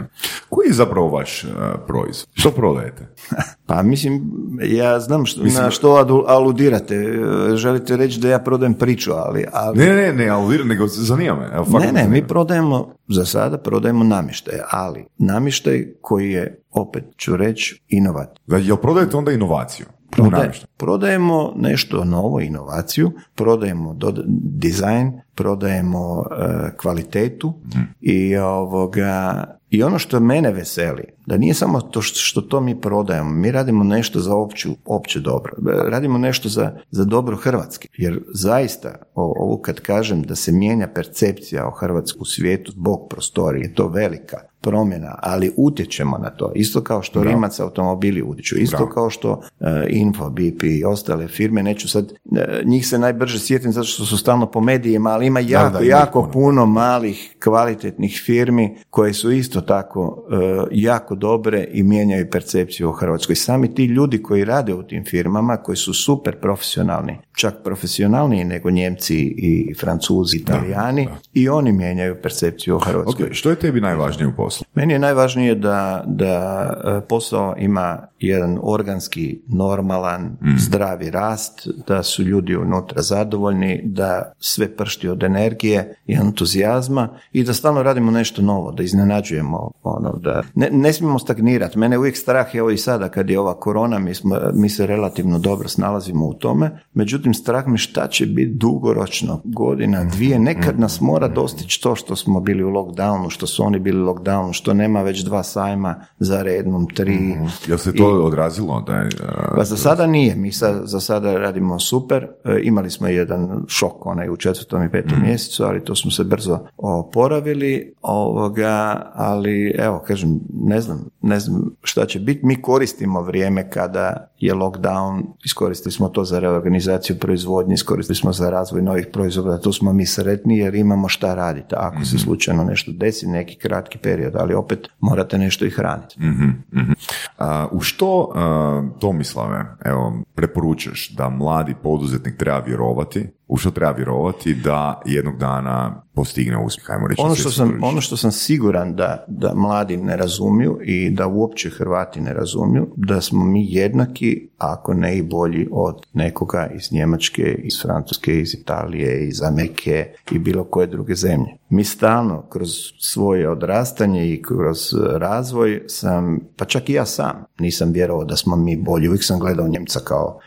Koji je zapravo vaš uh, proizvod? Što prodajete? Pa mislim, ja znam što, na što aludirate. E, Želite reći da ja prodajem priču, ali... ali Ne, ne, ne, aludiram, nego zanima me. Evo, ne, ne, mi prodajemo, za sada prodajemo namještaj, ali namještaj koji je, opet ću reći, inovat. Znači, jel prodajete onda inovaciju? Prodaje- namještaju? prodajemo nešto novo, inovaciju, prodajemo doda- dizajn, prodajemo e, kvalitetu i ovoga i ono što mene veseli, da nije samo to što, što to mi prodajemo, mi radimo nešto za opću, opće dobro, E, radimo nešto za, za dobro Hrvatske, jer zaista o- ovo kad kažem da se mijenja percepcija o Hrvatsku svijetu zbog prostorije, to velika promjena, ali utječemo na to, isto kao što Rimac automobili utječu, isto Bravo. kao što e, Info, BP i ostale firme, neću sad, e, njih se najbrže sjetim zato što su stalno po medijima, ali ima jako, da, ih jako puno. puno malih, kvalitetnih firmi koje su isto tako e, jako dobre i mijenjaju percepciju o Hrvatskoj. Sami ti ljudi koji rade u tim firmama, koji su super profesionalni, čak profesionalniji nego Njemci i Francuzi, Italijani, i oni mijenjaju percepciju o Hrvatskoj. Ok, što je tebi najvažnije u poslu? Meni je najvažnije da, da e, posao ima jedan organski, normalan, zdravi rast, da su ljudi unutra zadovoljni, da sve pršti od energije i entuzijazma i da stalno radimo nešto novo, da iznenađujemo ono, da ne, ne smijemo stagnirati. Mene je uvijek strah, evo i sada kad je ova korona, mi, smo, mi se relativno dobro snalazimo u tome, međutim strah me šta će biti dugoročno, godina, dvije, nekad nas mora dostići to što smo bili u lockdownu, što su oni bili u lockdownu, što nema već dva sajma za rednom, tri. Jel se to odrazilo? Da je, Pa za sada nije, mi sa, za sada radimo super, E, imali smo jedan šok onaj u četvrtom i petom mjesecu, ali to smo se brzo oporavili, ovoga, ali evo, kažem, ne znam, ne znam šta će biti. Mi koristimo vrijeme kada je lockdown, iskoristili smo to za reorganizaciju proizvodnje, iskoristili smo za razvoj novih proizvoda, tu smo mi sretni jer imamo šta raditi. Ako se slučajno nešto desi, neki kratki period, ali opet morate nešto i hraniti. Mhm, mhm. A, u što, a, Tomislave, evo, preporučaš da mladi poduzetnik treba vjerovati, u što treba vjerovati da jednog dana postigne uspjeh, ajmo reći. Ono što, sam, ono što sam siguran da, da mladi ne razumiju i da uopće Hrvati ne razumiju, da smo mi jednaki, ako ne i bolji od nekoga iz Njemačke, iz Francuske, iz Italije, iz Amerike i bilo koje druge zemlje. Mi stalno kroz svoje odrastanje i kroz razvoj sam, pa čak i ja sam, nisam vjerovao da smo mi bolji. Uvijek sam gledao Njemca kao,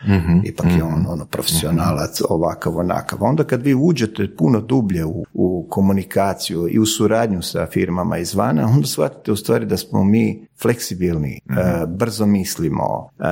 ipak je on ono profesionalac, ovakav, onakav. Onda kad vi uđete puno dublje u, u komunikaciju i u suradnju sa firmama izvana, onda shvatite u stvari da smo mi fleksibilni, e, brzo mislimo, e,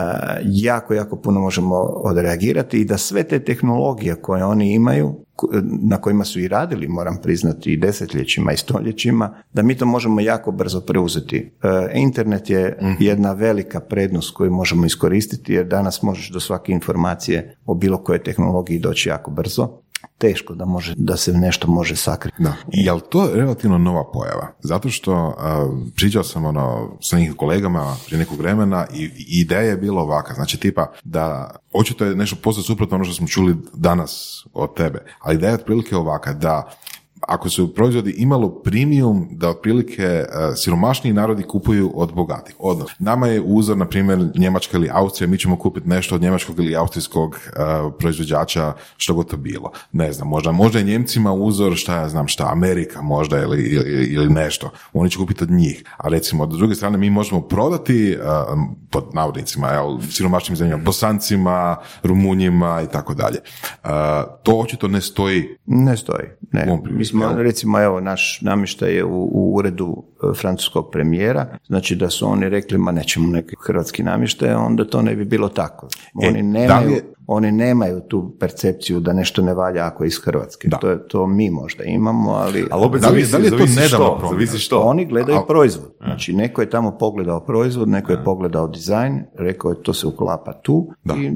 jako, jako puno možemo odreagirati i da sve te tehnologije koje oni imaju, ko- na kojima su i radili, moram priznati, i desetljećima i stoljećima, da mi to možemo jako brzo preuzeti. E, Internet je jedna velika prednost koju možemo iskoristiti jer danas možeš do svake informacije o bilo kojoj tehnologiji doći jako brzo. Teško da, može, da se nešto može sakriti. Da. Je li to relativno nova pojava? Zato što a, pričao sam ono sa nekim kolegama prije nekog vremena i, i ideja je bila ovaka, znači tipa da očito je nešto posve suprotno ono što smo čuli danas od tebe, ali ideja je otprilike ovaka da ako su proizvodi imalo premium, da otprilike e, siromašniji narodi kupuju od bogatih. Odnosno, nama je uzor, na primjer, Njemačka ili Austrija, mi ćemo kupiti nešto od njemačkog ili austrijskog e, proizvođača, što god to bilo. Ne znam, možda, možda je Njemcima uzor, šta ja znam, šta, Amerika možda ili, ili, ili nešto. Oni će kupiti od njih. A recimo, od druge strane, mi možemo prodati, e, pod navodnicima, jel, siromašnim zemljama, Bosancima, Rumunjima i tako dalje. To očito ne stoji Ne stoji. Ne. Mi smo, jel? recimo, evo, naš namještaj je u, u uredu e, francuskog premijera, znači da su oni rekli, ma nećemo neki hrvatski namještaj, onda to ne bi bilo tako. E, Oni, da nemaju, je- oni nemaju tu percepciju da nešto ne valja ako je iz Hrvatske. Da. To, je, to mi možda imamo, ali... Ali opet Da li- zavisi, da li je to zavisi što, zavisi što. Oni gledaju Al- proizvod. Znači, neko je tamo pogledao proizvod, neko je pogledao dizajn, rekao je to se uklapa tu Da. i...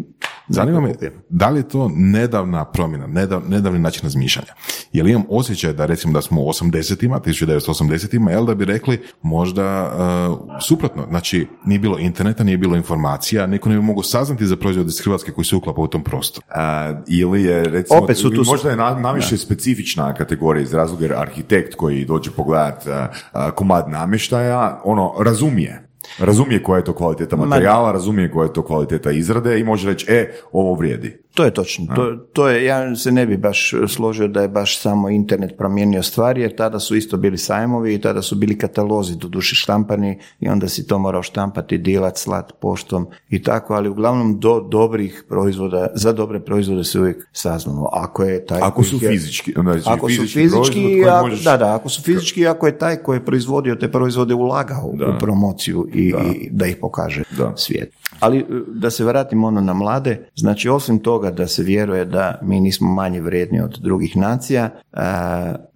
Zanima me, da li je to nedavna promjena, nedav, nedavni način razmišljanja? Jer imam osjećaj da recimo da smo u 80-ima, 1980-ima, jel da bi rekli možda uh, suprotno. Znači, nije bilo interneta, nije bilo informacija, neko ne bi mogao saznati za proizvod iz Hrvatske koji se uklapa u tom prostoru. A, ili je recimo, Opet su tu- ili možda je na, naviše specifična kategorija iz razloga jer arhitekt koji dođe pogledat a, komad namještaja, ono, razumije. Razumije koja je to kvaliteta materijala, razumije koja je to kvaliteta izrade i može reći, e, ovo vrijedi. To je točno. To, to je, ja se ne bi baš složio da je baš samo internet promijenio stvari, jer tada su isto bili sajmovi i tada su bili katalozi, doduše štampani i onda si to morao štampati, dilat, slat poštom i tako, ali uglavnom do dobrih proizvoda, za dobre proizvode se uvijek saznamo. Ako je taj Ako su je- fizički, znači ako su fizički fizički, proizvod i koji ako- možeš- da, da, ako su fizički, ako je taj koji je proizvodio te proizvode ulagao u promociju i da, i da ih pokaže Da. svijet. Ali e, da se vratimo ono na mlade, znači osim toga da se vjeruje da mi nismo manje vrijedni od drugih nacija,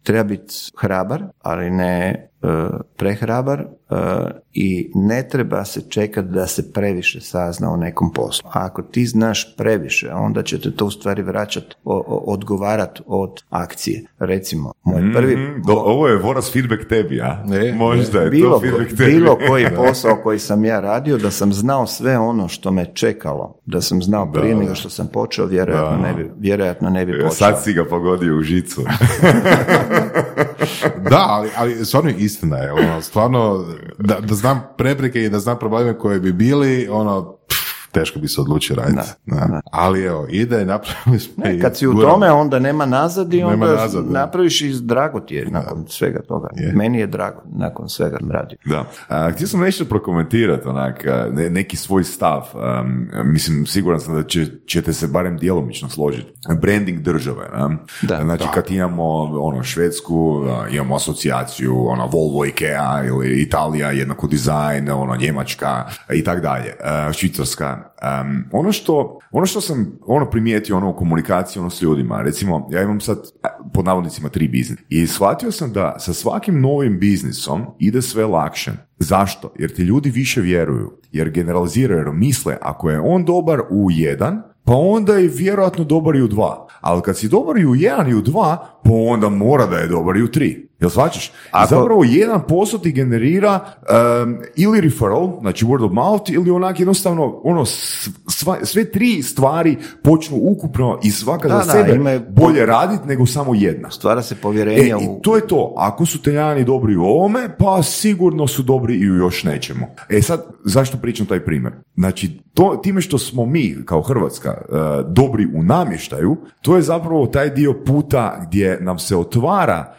treba biti hrabar, ali ne prehrabar e, i ne treba se čekati da se previše sazna o nekom poslu. A ako ti znaš previše, onda će te to u stvari vraćati, odgovarati od akcije. Recimo, moj prvi... Mhm, do- ovo je voras feedback tebi, a? Ne, Možda je bilo, to feedback tebi. bilo koji posao koji sam ja radio, da sam znao sve ono što me čekalo, da sam znao prije nego što sam počeo, vjerojatno, ne bi, vjerojatno ne bi počeo. Sad si ga pogodio u žicu. Da, ali, ali stvarno istina je, ono, stvarno, da, da znam prepreke i da znam probleme koje bi bili, ono, teško bi se odlučio raditi. Da, Ali evo, ide, napravili smo Ne, kad si u guramo. tome, onda nema nazad i Nema onda nazad, da. napraviš i drago ti je nakon svega toga. Je. Meni je drago nakon svega radio. Da. A, htio sam nešto prokomentirati, onak, a, ne- neki svoj stav. Um, mislim, siguran sam da će, ćete se barem djelomično složiti. Branding države. Da. znači, kad imamo ono, Švedsku, a, imamo asocijaciju, ono, Volvo, Ikea ili Italija, jednako dizajn, ono, Njemačka i tak dalje, a, Švicarska. Um, ono što, ono što sam ono primijetio ono u komunikaciji ono s ljudima, recimo ja imam sad, a, pod navodnicima tri biznis. I shvatio sam da sa svakim novim biznisom ide sve lakše. Zašto? Jer ti ljudi više vjeruju, jer generaliziraju, jer misle ako je on dobar u jedan, pa onda je vjerojatno dobar i u dva. Ali kad si dobar i u jedan i u dva, pa onda mora da je dobar i u tri. Jel shvaćaš? Ako- Zapravo jedan posao ti generira um, ili referral, znači word of mouth, ili onak jednostavno ono, sva- sve tri stvari počnu ukupno i svaka Da, za da, sebe imaju- bolje raditi nego samo jedna. Stvara se E, povjerenje i u... to je to. Ako su Talijani dobri u ovome, pa sigurno su dobri i u još nečemu. E sad, zašto pričam taj primjer? Znači, to, time što smo mi, kao Hrvatska, e, dobri u namještaju, to je zapravo taj dio puta gdje nam se otvara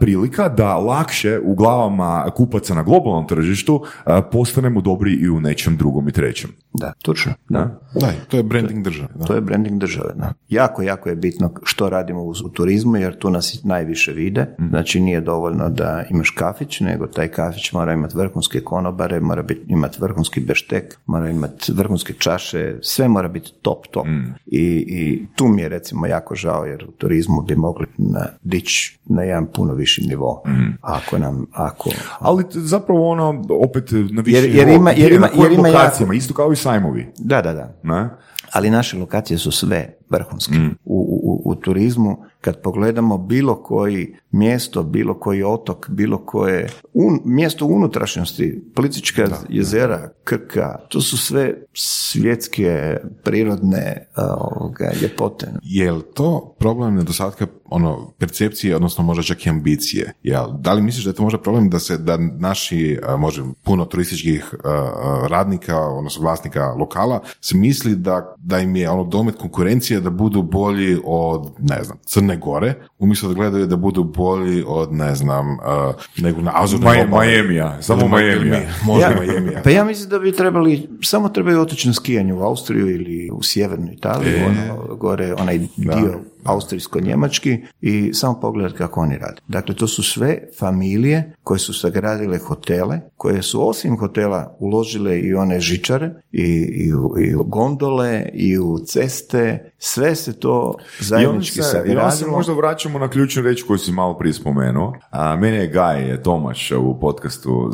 prilika da lakše u glavama kupaca na globalnom tržištu postanemo dobri i u nečem drugom i trećem. Da, točno. Da. Da, to je branding države. Da. To je branding države. Da. Jako, jako je bitno što radimo u, turizmu, jer tu nas najviše vide. Znači nije dovoljno da imaš kafić, nego taj kafić mora imati vrhunske konobare, mora biti, imati vrhunski beštek, mora imati vrhunske čaše, sve mora biti top, top. I, I tu mi je recimo jako žao, jer u turizmu bi mogli na, dići na jedan puno viši nivo. Ako nam, ako... Ali zapravo ono, opet na više Jer- jer nivo, ima- jer ima- na jer ima jako- lokacijama, isto kao i sajmovi. Da, da, da. Ne? ali naše lokacije su sve vrhunske. U, u, u turizmu, kad pogledamo bilo koji mjesto, bilo koji otok, bilo koje un, mjesto unutrašnjosti, Plitvička jezera, Krka, to su sve svjetske, prirodne ovoga, ljepote. Je li to problem nedostatka ono, percepcije, odnosno možda čak i ambicije? Jel, da li misliš da je to možda problem da se da naši, a, može, puno turističkih radnika, odnosno vlasnika lokala, se misli da, da im je ono domet konkurencije da budu bolji od, ne znam, Crne Gore, umjesto da gledaju da budu bolji od, ne znam, a, nego na obali. Majemija, samo Majemija. Miami, Možda Ja- Majemija. Pa ja mislim da bi trebali, samo trebaju otići na skijanje u Austriju ili u sjevernu Italiju, ono, gore onaj dio austrijsko-njemački i samo pogledati kako oni rade. Dakle, to su sve familije koje su sagradile hotele, koje su osim hotela uložile i one žičare i, i, u, i u gondole i u ceste, sve se to I zajednički se, i se možda vraćamo na ključnu reč koju si malo prije spomenuo. A, mene je Gaj Tomaš u podcastu,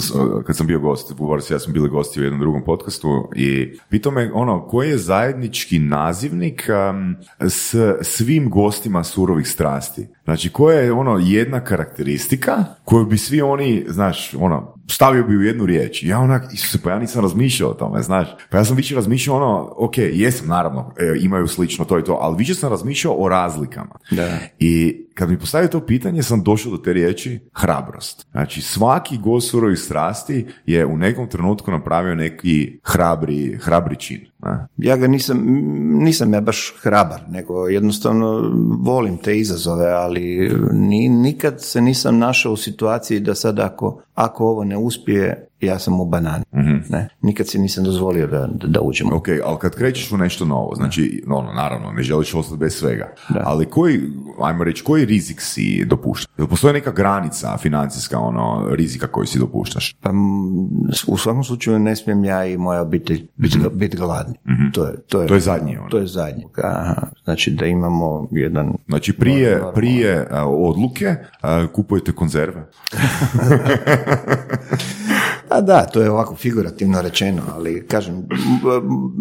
kad sam bio gost, u ja sam bili gosti u jednom drugom podcastu i pitao me ono, koji je zajednički nazivnik am, s svim gostima surovih strasti? Znači, koja je ono jedna karakteristika koju bi svi oni, znaš, ono, stavio bi u jednu riječ. Ja onak, Isuse, pa ja nisam razmišljao o tome, znaš. Pa ja sam više razmišljao ono, ok, jesam naravno, e, imaju slično to i to, ali više sam razmišljao o razlikama. Da. I kad mi postavio to pitanje, sam došao do te riječi hrabrost. Znači, svaki gost strasti je u nekom trenutku napravio neki hrabri, hrabri čin. Ja ga nisam, nisam ja baš hrabar, nego jednostavno volim te izazove, ali ni, nikad se nisam našao u situaciji da sad ako, ako ovo ne uspije, ja sam u banani. Ne? Nikad si nisam dozvolio da, da, da uđemo. Ok, ali kad krećeš u nešto novo, znači, ono, naravno, ne želiš ostati bez svega, ali koji, ajmo reći, koji rizik si dopuštaš? Jel postoji neka granica financijska, ono, rizika koju si dopuštaš? Pa, u svakom slučaju ne smijem ja i moja obitelj biti, biti gladni. To, je, to, je, To je zadnje, ono. To je zadnje. Aha, znači da imamo jedan... Znači, prije, Normalno. prije a, odluke a, kupujete konzerve. A da, to je ovako figurativno rečeno, ali kažem,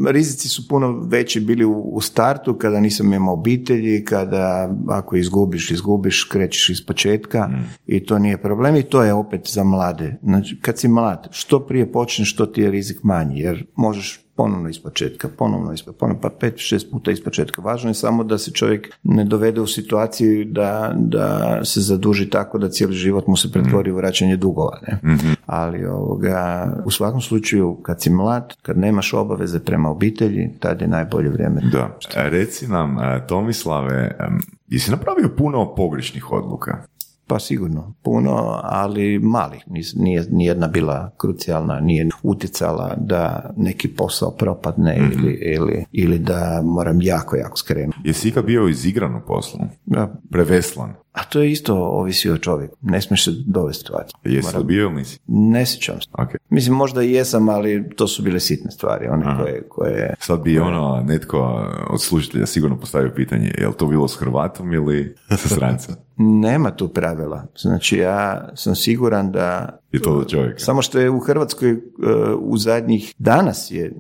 rizici su puno veći bili u, u startu kada nisam imao obitelji, kada ako izgubiš, izgubiš, krećeš iz početka i to nije problem i to je opet za mlade. Znači, kad si mlad, što prije počneš, što ti je rizik manji, jer možeš ponovno iz početka, ponovno iz ponovno, pa pet, šest puta iz početka. Važno je samo da se čovjek ne dovede u situaciju da, da se zaduži tako da cijeli život mu se pretvori u vraćanje dugova. Ne? Ali ovoga, u svakom slučaju kad si mlad, kad nemaš obaveze prema obitelji, tad je najbolje vrijeme. Da. E, Reci nam, e, Tomislave, jesi napravio puno pogrešnih odluka? Pa sigurno, puno, ali malih. Nije nijedna bila krucijalna, nije utjecala da neki posao propadne ili, ili, ili da moram jako, jako skrenuti. Jesi ikad bio izigran u poslu? Da, Preveslan? A to je isto ovisi o čovjeku. Ne smiješ se dovesti situacije. Jesi li bio nisi? Ne sjećam se. Ok. Mislim, možda i jesam, ali to su bile sitne stvari, one koje, koje... Sad bi ono, netko od slušatelja sigurno postavio pitanje, je li to bilo s Hrvatom ili sa strancem? nema tu pravila. Znači ja sam siguran da Je to do čovjeka. samo što je u Hrvatskoj e, u zadnjih danas je e,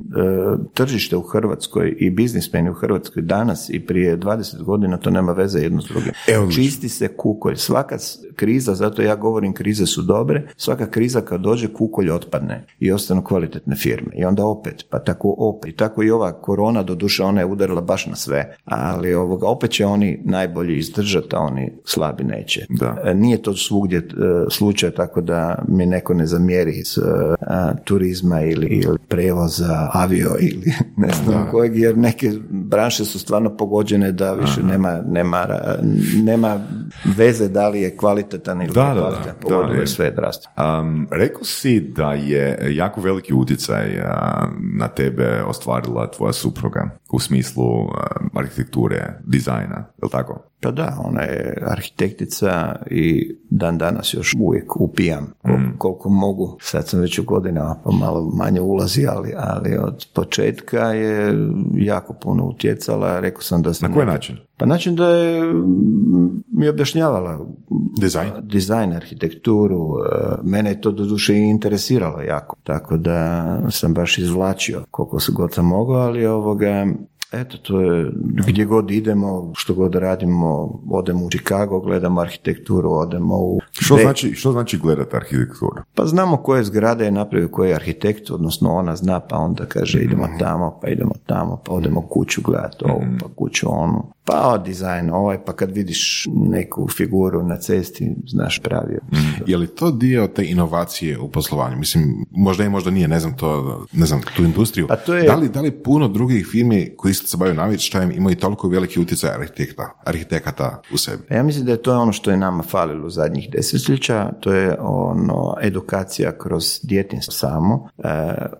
tržište u Hrvatskoj i biznismeni u Hrvatskoj danas i prije 20 godina to nema veze jedno s drugim. E, odlično. Čisti se kukolj. Svaka kriza, zato ja govorim krize su dobre, svaka kriza kad dođe kukolj otpadne i ostanu kvalitetne firme. I onda opet, pa tako opet. I tako i ova korona, doduše ona je udarila baš na sve, ali ovoga, opet će oni najbolji izdržati, a oni slabi neće. Da. E, Nije to svugdje slučaj, tako da mi neko ne zamjeri iz a, turizma ili, ili prevoza, avio ili ne znam kojeg, jer neke branše su stvarno pogođene da više nema, nema, nema veze da li je kvalitetan ili Da, kvalitetan. Da, je sve drastično. Um, rekao si da je jako veliki utjecaj a, na tebe ostvarila tvoja supruga u smislu a, arhitekture, dizajna, je li tako? Pa da, ona je arhitektica i dan danas još uvijek upijam Mm. koliko mogu. Sad sam već u godinama pa malo manje ulazi, ali, ali od početka je jako puno utjecala. Rekao sam da sam... Na koji način? Pa način da je mm, mi objašnjavala Dizajn? dizajn, arhitekturu, e, mene je to doduše i interesiralo jako, tako da sam baš izvlačio koliko se god sam mogao, ali ovoga, eto, to je, gdje god idemo, što god radimo, odemo u Chicago, gledamo arhitekturu, odemo u... Što Be- znači, što znači gledati arhitekturu? Pa znamo koje zgrade je napravio koji je arhitekt, odnosno ona zna, pa onda kaže idemo tamo, pa idemo tamo, pa odemo kuću gledati ovu, pa kuću onu. Pa o, dizajn ovaj, pa kad vidiš neku figuru na cesti, znaš pravio. Je li to dio te inovacije u poslovanju? Mislim, možda i možda nije, ne znam to, ne znam, tu industriju. Pa to je- Da li, da li puno drugih firmi koji isto se navještajem imaju toliko veliki utjecaj arhitekta, arhitekata u sebi? Pa Ja mislim da je to ono što je nama falilo u zadnjih desetljeća, to je ono edukacija kroz djetinstvo samo, e,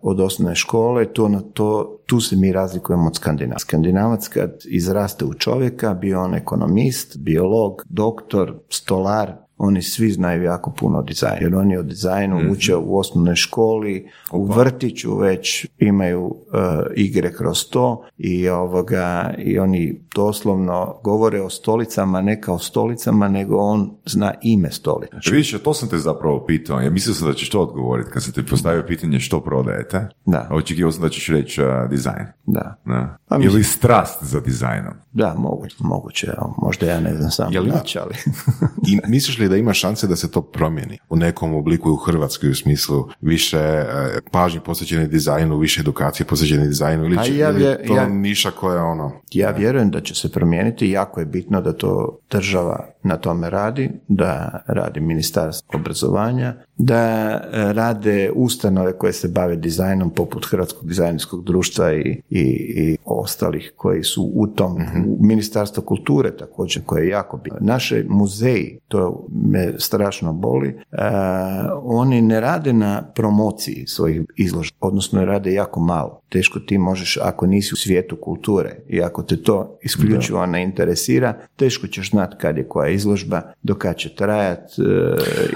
od osnovne škole, to, na to, tu se mi razlikujemo od Skandinava. Skandinavac kad izraste u čovjeka, bio on ekonomist, biolog, doktor, stolar, oni svi znaju jako puno o dizajnu, jer oni o dizajnu uče u osnovnoj školi, u vrtiću već imaju e, igre kroz to i ovoga i oni doslovno govore o stolicama, ne kao stolicama, nego on zna ime stolice. Znači, Vidiš, to sam te zapravo pitao. Ja mislio sam da ćeš to odgovoriti kad sam ti postavio pitanje što prodajete. Da. A Očekivao sam da ćeš reći uh, dizajn. Da. Da. Pa Ili strast za dizajnom. Da, moguće, moguće, možda ja ne znam sam Jel ali... I misliš li da ima šanse da se to promijeni u nekom obliku i u Hrvatskoj u smislu više e, pažnje posvećene dizajnu, više edukacije posvećene dizajnu ili će ja ili to ja- niša koja je ono... Ja vjerujem da će se promijeniti, jako je bitno da to država na tome radi, da radi ministarstvo obrazovanja, da e, rade ustanove koje se bave dizajnom poput Hrvatskog dizajnerskog društva i, i, i ostalih koji su u tom, u Ministarstvo kulture također koje je jako bitno. Naše muzeji, to me strašno boli, e, oni ne rade na promociji svojih izložba, odnosno rade jako malo. Teško ti možeš, ako nisi u svijetu kulture i ako te to isključivo ne interesira, teško ćeš znati kad je koja izložba, do kad će trajat e,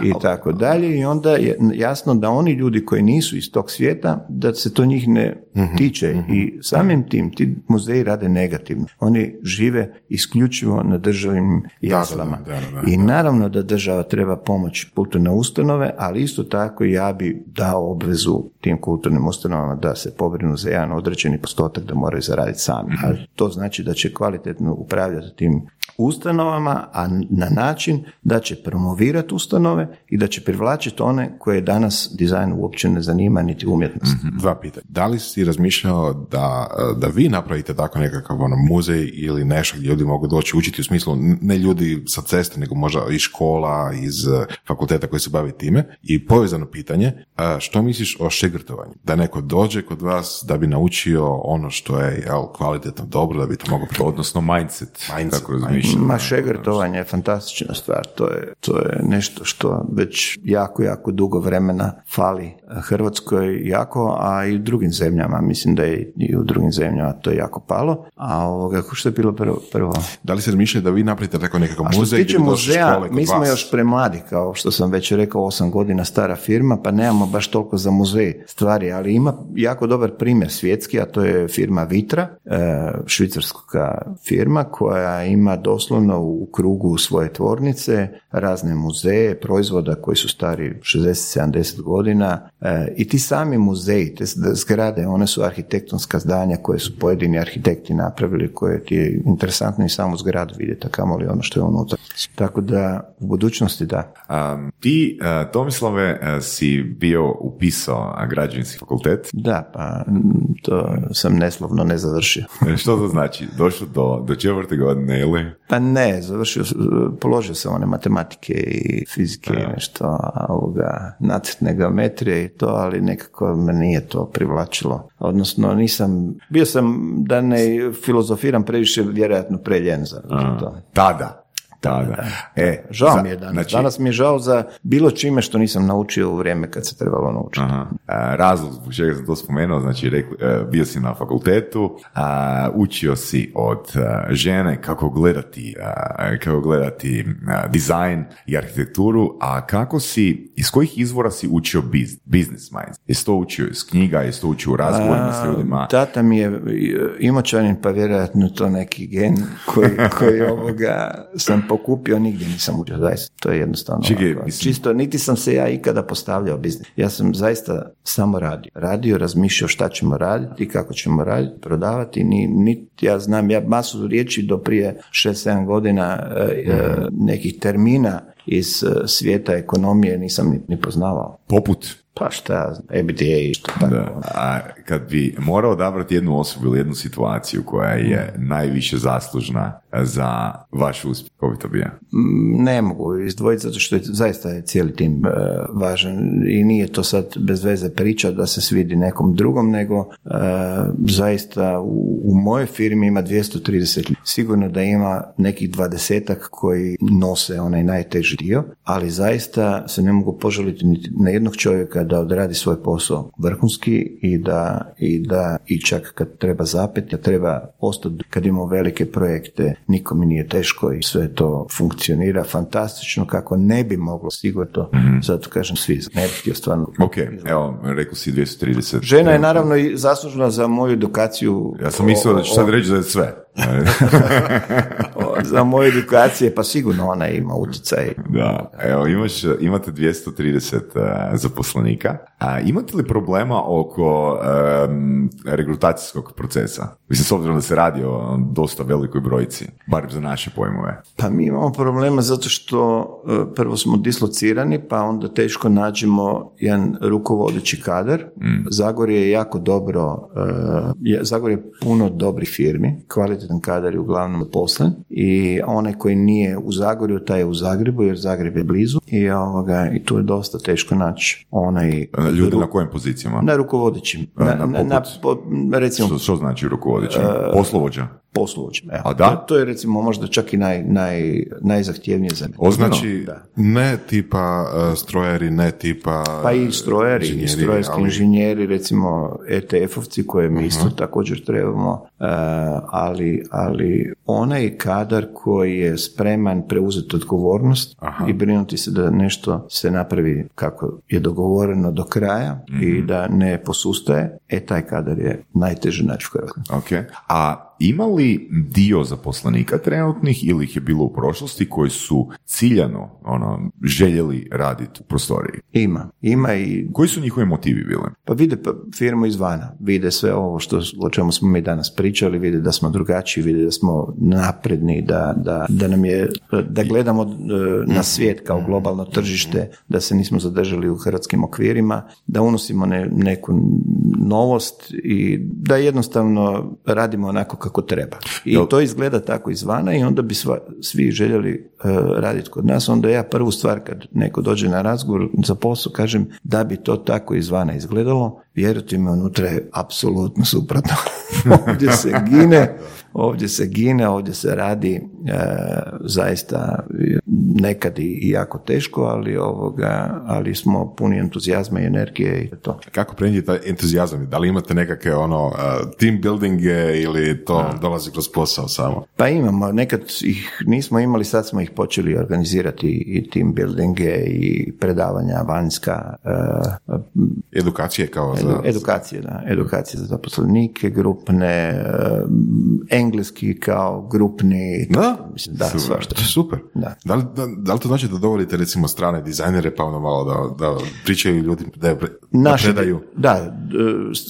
i tako dalje i onda je jasno da oni ljudi koji nisu iz tog svijeta, da se to njih ne tiče i samim tim ti muzeji rade negativno. Oni žive isključivo na državnim jaslama. da, da, da, I naravno da država treba pomoći kulturne ustanove, ali isto tako ja bi dao obvezu tim kulturnim ustanovama da se pobrinu za jedan određeni postotak da moraju zaraditi sami. A to znači da će kvalitetno upravljati tim ustanovama, a na način da će promovirati ustanove i da će privlačiti one koje danas dizajn uopće ne zanima niti umjetnost. Dva pitanja. Da li si razmišljao da, da vi napravite tako nekakav ono, muzej ili nešto gdje ljudi mogu doći učiti u smislu ne ljudi sa ceste, nego možda iz škola, iz eh, fakulteta koji se bavi time? I povezano pitanje, a što misliš o šegrtovanju? Da neko dođe kod vas da bi naučio ono što je jel, kvalitetno dobro, da bi to primijeniti? Odnosno mindset. Mindset, Kako razmišljam. Ma šegrtovanje je fantastična stvar, to je, to je nešto što već jako, jako dugo vremena fali Hrvatskoj jako, a i u drugim zemljama, mislim da je i u drugim zemljama to jako palo, a ovoga, što je bilo prvo? prvo? Da li se razmišljate da vi napravite tako nekakav A što se muzej tiče muzeja, mi smo vas? još premladi, kao što sam već rekao, osam godina stara firma, pa nemamo baš toliko za muzej stvari, ali ima jako dobar primjer svjetski, a to je firma Vitra, e, švicarska firma koja ima doslovno u krugu svoje tvornice, razne muzeje, proizvoda koji su stari 60-70 godina e, i ti sami muzeji, te zgrade, one su arhitektonska zdanja koje su pojedini arhitekti napravili, koje ti je interesantno i samu zgradu vidjeti, a kamoli ono što je unutra. Tako da u budućnosti da. ti, uh, Tomislave, uh, si bio upisao građevinski fakultet? Da, pa to sam neslovno ne završio. što to znači? Došlo do, do četvrte godine ili? Pa ne, završio, položio sam one matematike i fizike i nešto, ovoga, nacrtne geometrije i to, ali nekako me nije to privlačilo. Odnosno, nisam, bio sam da ne filozofiram previše, vjerojatno preljen za to. Tada? Da, da. E, žao mi je danas. Znači, danas mi je žao za bilo čime što nisam naučio u vrijeme kad se trebalo naučiti. Aha. E, razlog zbog čega sam to spomenuo, znači e, bio si na fakultetu, učio si od e, žene kako gledati, kako gledati dizajn i arhitekturu, a kako si, iz kojih izvora si učio biz, business minds? Jesi to učio iz knjiga, jesi to učio u razgovorima s ljudima? Tata mi je imoćanin, pa vjerojatno to neki gen koji, koji ovoga sam pokupio, nigdje nisam učio, zaista, to je jednostavno. čisto, niti sam se ja ikada postavljao biznis. Ja sam zaista samo radio. Radio, razmišljao šta ćemo raditi, kako ćemo raditi, prodavati, ni, niti ja znam, ja masu riječi do prije 6-7 godina e, e, nekih termina iz e, svijeta ekonomije nisam ni, ni poznavao. Poput? Pa šta, EBDA i što tako. Da. A kad bi morao odabrati jednu osobu ili jednu situaciju koja je najviše zaslužna za vaš uspjeh, ko bi to bio? Mm, ne mogu izdvojiti zato što je zaista je cijeli tim e, važan i nije to sad bez veze priča da se svidi nekom drugom, nego e, zaista u, u mojoj firmi ima 230 sigurno da ima nekih dvadesetak koji nose onaj najteži dio, ali zaista se ne mogu požaliti na jednog čovjeka da odradi svoj posao vrhunski i da, i da i čak kad treba zapeti, treba ostati kad imamo velike projekte, nikom nije teško i sve to funkcionira fantastično kako ne bi moglo sigurno, mm-hmm. zato kažem svi, ne bih htio stvarno. Ok, evo, rekao si 230. Žena je naravno i zaslužna za moju edukaciju. Ja sam mislio da ću sad reći da je sve. za moje edukacije, pa sigurno ona ima utjecaj. Da, evo, imaš, imate 230 uh, e, zaposlenika. A imate li problema oko um, regrutacijskog procesa? Mislim, s obzirom da se radi o dosta velikoj brojci, bar za naše pojmove. Pa mi imamo problema zato što uh, prvo smo dislocirani, pa onda teško nađemo jedan rukovodeći kadar. Mm. Zagorje je jako dobro, uh, je, Zagorje je puno dobrih firmi, kvalitetan kadar je uglavnom poslen i onaj koji nije u Zagorju, taj je u Zagrebu, jer Zagreb je blizu i, ovoga, i tu je dosta teško naći onaj... Ljudi na kojim pozicijama? Na rukovodećim. Na, na, na, recimo, što, što znači rukovodećim? Poslovođa? posluđe. A da? To, to, je recimo možda čak i naj, naj, najzahtjevnije za O znači, ne tipa uh, strojari, ne tipa Pa i strojari, i strojarski ali... inženjeri, recimo ETF-ovci koje mi isto uh-huh. također trebamo, uh, ali, ali onaj kadar koji je spreman preuzeti odgovornost Aha. i brinuti se da nešto se napravi kako je dogovoreno do kraja i mhm. da ne posustaje, e taj kadar je najteže naći u Hrvatskoj. Ok. A ima li dio zaposlenika trenutnih ili ih je bilo u prošlosti koji su ciljano ono, željeli raditi u prostoriji? Ima, ima i... Koji su njihovi motivi bili? Pa vide pa, firmu izvana, vide sve ovo što, o čemu smo mi danas pričali, vide da smo drugačiji, vide da smo napredni, da, da, da nam je, da gledamo e, na svijet kao globalno tržište, da se nismo zadržali u hrvatskim okvirima, da unosimo ne, neku novost i da jednostavno radimo onako kako treba. I to izgleda tako izvana i onda bi sva, svi željeli uh, raditi kod nas. Onda ja prvu stvar kad neko dođe na razgovor za posao kažem da bi to tako izvana izgledalo, vjerujte mi unutra je apsolutno suprotno. ovdje se gine, ovdje se gine, ovdje se radi e, zaista nekad i jako teško, ali ovoga, ali smo puni entuzijazma i energije i to. Kako prenijeti taj entuzijazam? Da li imate nekakve ono uh, team buildinge ili to dolazi kroz posao samo? Pa imamo, nekad ih nismo imali, sad smo ih počeli organizirati i team buildinge i predavanja vanjska. Uh, Edukacije kao za... Edukacije, da. Edukacije za zaposlenike, grupne, uh, engleski kao grupni. Da? Mislim, da, super. svašta. To je super. Da. Da, li, da, da li to znači da dovolite recimo strane dizajnere pa ono malo da, da pričaju ljudi, da, je pre- da Naši, predaju? da,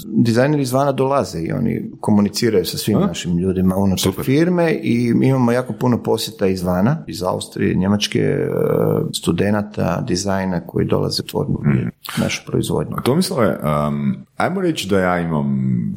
dizajneri izvana dolaze i oni komuniciraju sa svim našim ljudima unutar Super. firme i imamo jako puno posjeta izvana, iz Austrije, Njemačke, e, studenata, dizajna koji dolaze u tvornu našu proizvodnju. To misle, um, ajmo reći da ja imam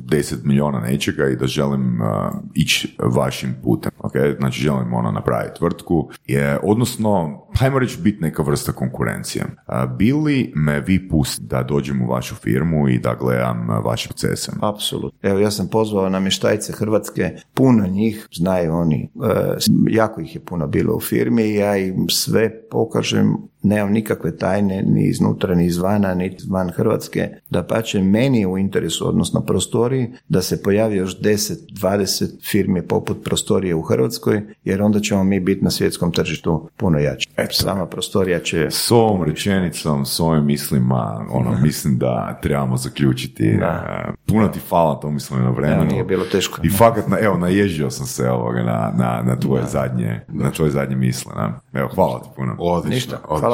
10 milijuna nečega i da želim uh, ići vašim putem, ok? Znači želim ono napraviti tvrtku, je, odnosno, ajmo reći biti neka vrsta konkurencije. Uh, bili me vi pustiti da dođem u vašu firmu i da gledam uh, vaše procese? Apsolutno. Evo, ja sam pozvao namještajce Hrvatske, puno njih, znaju oni, e, jako ih je puno bilo u firmi i ja im sve pokažem, nemam nikakve tajne ni iznutra, ni izvana, ni van Hrvatske, da pače meni u interesu, odnosno prostoriji, da se pojavi još 10-20 firmi poput prostorije u Hrvatskoj, jer onda ćemo mi biti na svjetskom tržištu puno jači. Sama prostorija će... S ovom rečenicom, s ovim mislima, ono, mislim da trebamo zaključiti. Da. Uh, Puno ti hvala, to mislim na vremenu. Evo, nije bilo teško. I fakat, na, evo, naježio sam se ovoga na, na, na tvoje zadnje, na tvoje zadnje misle. Na. Evo, hvala ti puno. Odlično, Ništa, odlično. hvala